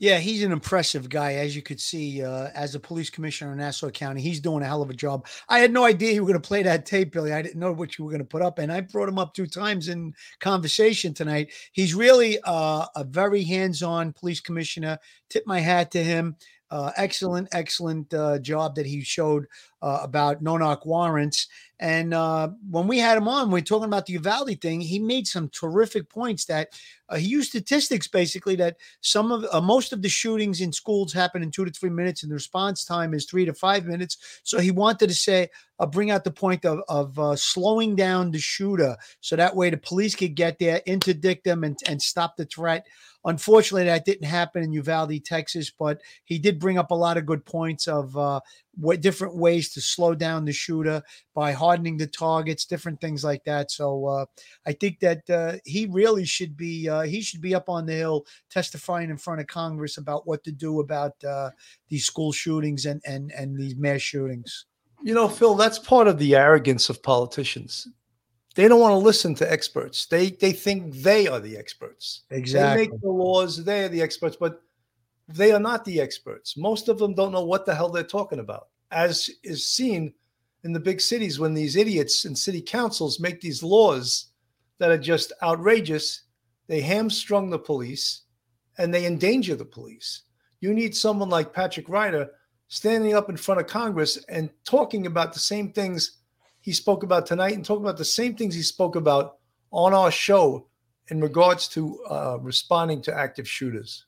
Yeah, he's an impressive guy, as you could see. Uh, as a police commissioner in Nassau County, he's doing a hell of a job. I had no idea you were going to play that tape, Billy. I didn't know what you were going to put up, and I brought him up two times in conversation tonight. He's really uh, a very hands-on police commissioner. Tip my hat to him. Uh, excellent, excellent uh, job that he showed uh, about no knock warrants. And uh, when we had him on, we are talking about the Uvalde thing. He made some terrific points that uh, he used statistics basically that some of uh, most of the shootings in schools happen in two to three minutes, and the response time is three to five minutes. So he wanted to say, uh, bring out the point of of uh, slowing down the shooter, so that way the police could get there, interdict them, and and stop the threat. Unfortunately, that didn't happen in Uvalde, Texas, but he did bring up a lot of good points of uh, what different ways to slow down the shooter by hardening the targets, different things like that. So uh, I think that uh, he really should be uh, he should be up on the hill testifying in front of Congress about what to do about uh, these school shootings and and and these mass shootings.
You know, Phil, that's part of the arrogance of politicians. They don't want to listen to experts. They they think they are the experts.
Exactly.
They make the laws, they are the experts, but they are not the experts. Most of them don't know what the hell they're talking about. As is seen in the big cities when these idiots in city councils make these laws that are just outrageous, they hamstrung the police and they endanger the police. You need someone like Patrick Ryder standing up in front of Congress and talking about the same things he spoke about tonight and talking about the same things he spoke about on our show in regards to uh, responding to active shooters.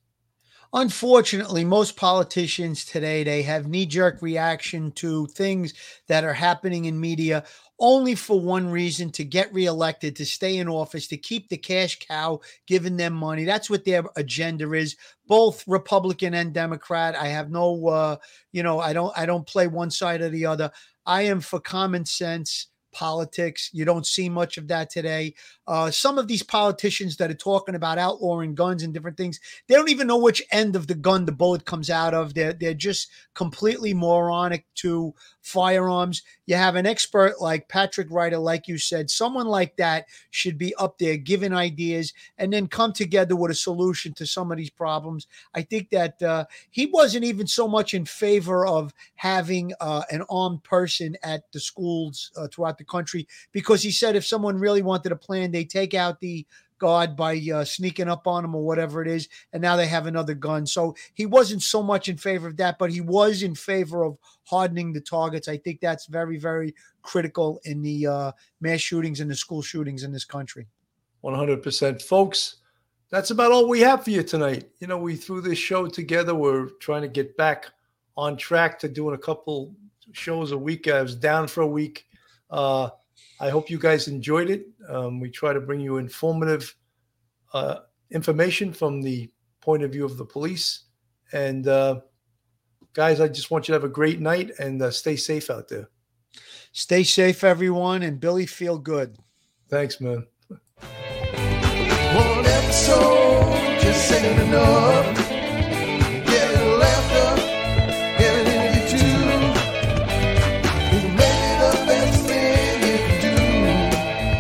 Unfortunately, most politicians today they have knee-jerk reaction to things that are happening in media only for one reason to get reelected, to stay in office, to keep the cash cow giving them money. That's what their agenda is, both Republican and Democrat. I have no uh, you know, I don't I don't play one side or the other. I am for common sense politics. You don't see much of that today. Uh, some of these politicians that are talking about outlawing guns and different things, they don't even know which end of the gun the bullet comes out of. They're they're just completely moronic to firearms. You have an expert like Patrick Ryder, like you said, someone like that should be up there giving ideas and then come together with a solution to some of these problems. I think that uh, he wasn't even so much in favor of having uh, an armed person at the schools uh, throughout the country because he said if someone really wanted a plan, they take out the guard by uh, sneaking up on him or whatever it is, and now they have another gun. So he wasn't so much in favor of that, but he was in favor of hardening the targets. I think that's very, very critical in the uh, mass shootings and the school shootings in this country.
100%. Folks, that's about all we have for you tonight. You know, we threw this show together. We're trying to get back on track to doing a couple shows a week. I was down for a week. Uh, I hope you guys enjoyed it. Um, we try to bring you informative uh, information from the point of view of the police. And uh, guys, I just want you to have a great night and uh, stay safe out there.
Stay safe, everyone, and Billy, feel good.
Thanks, man.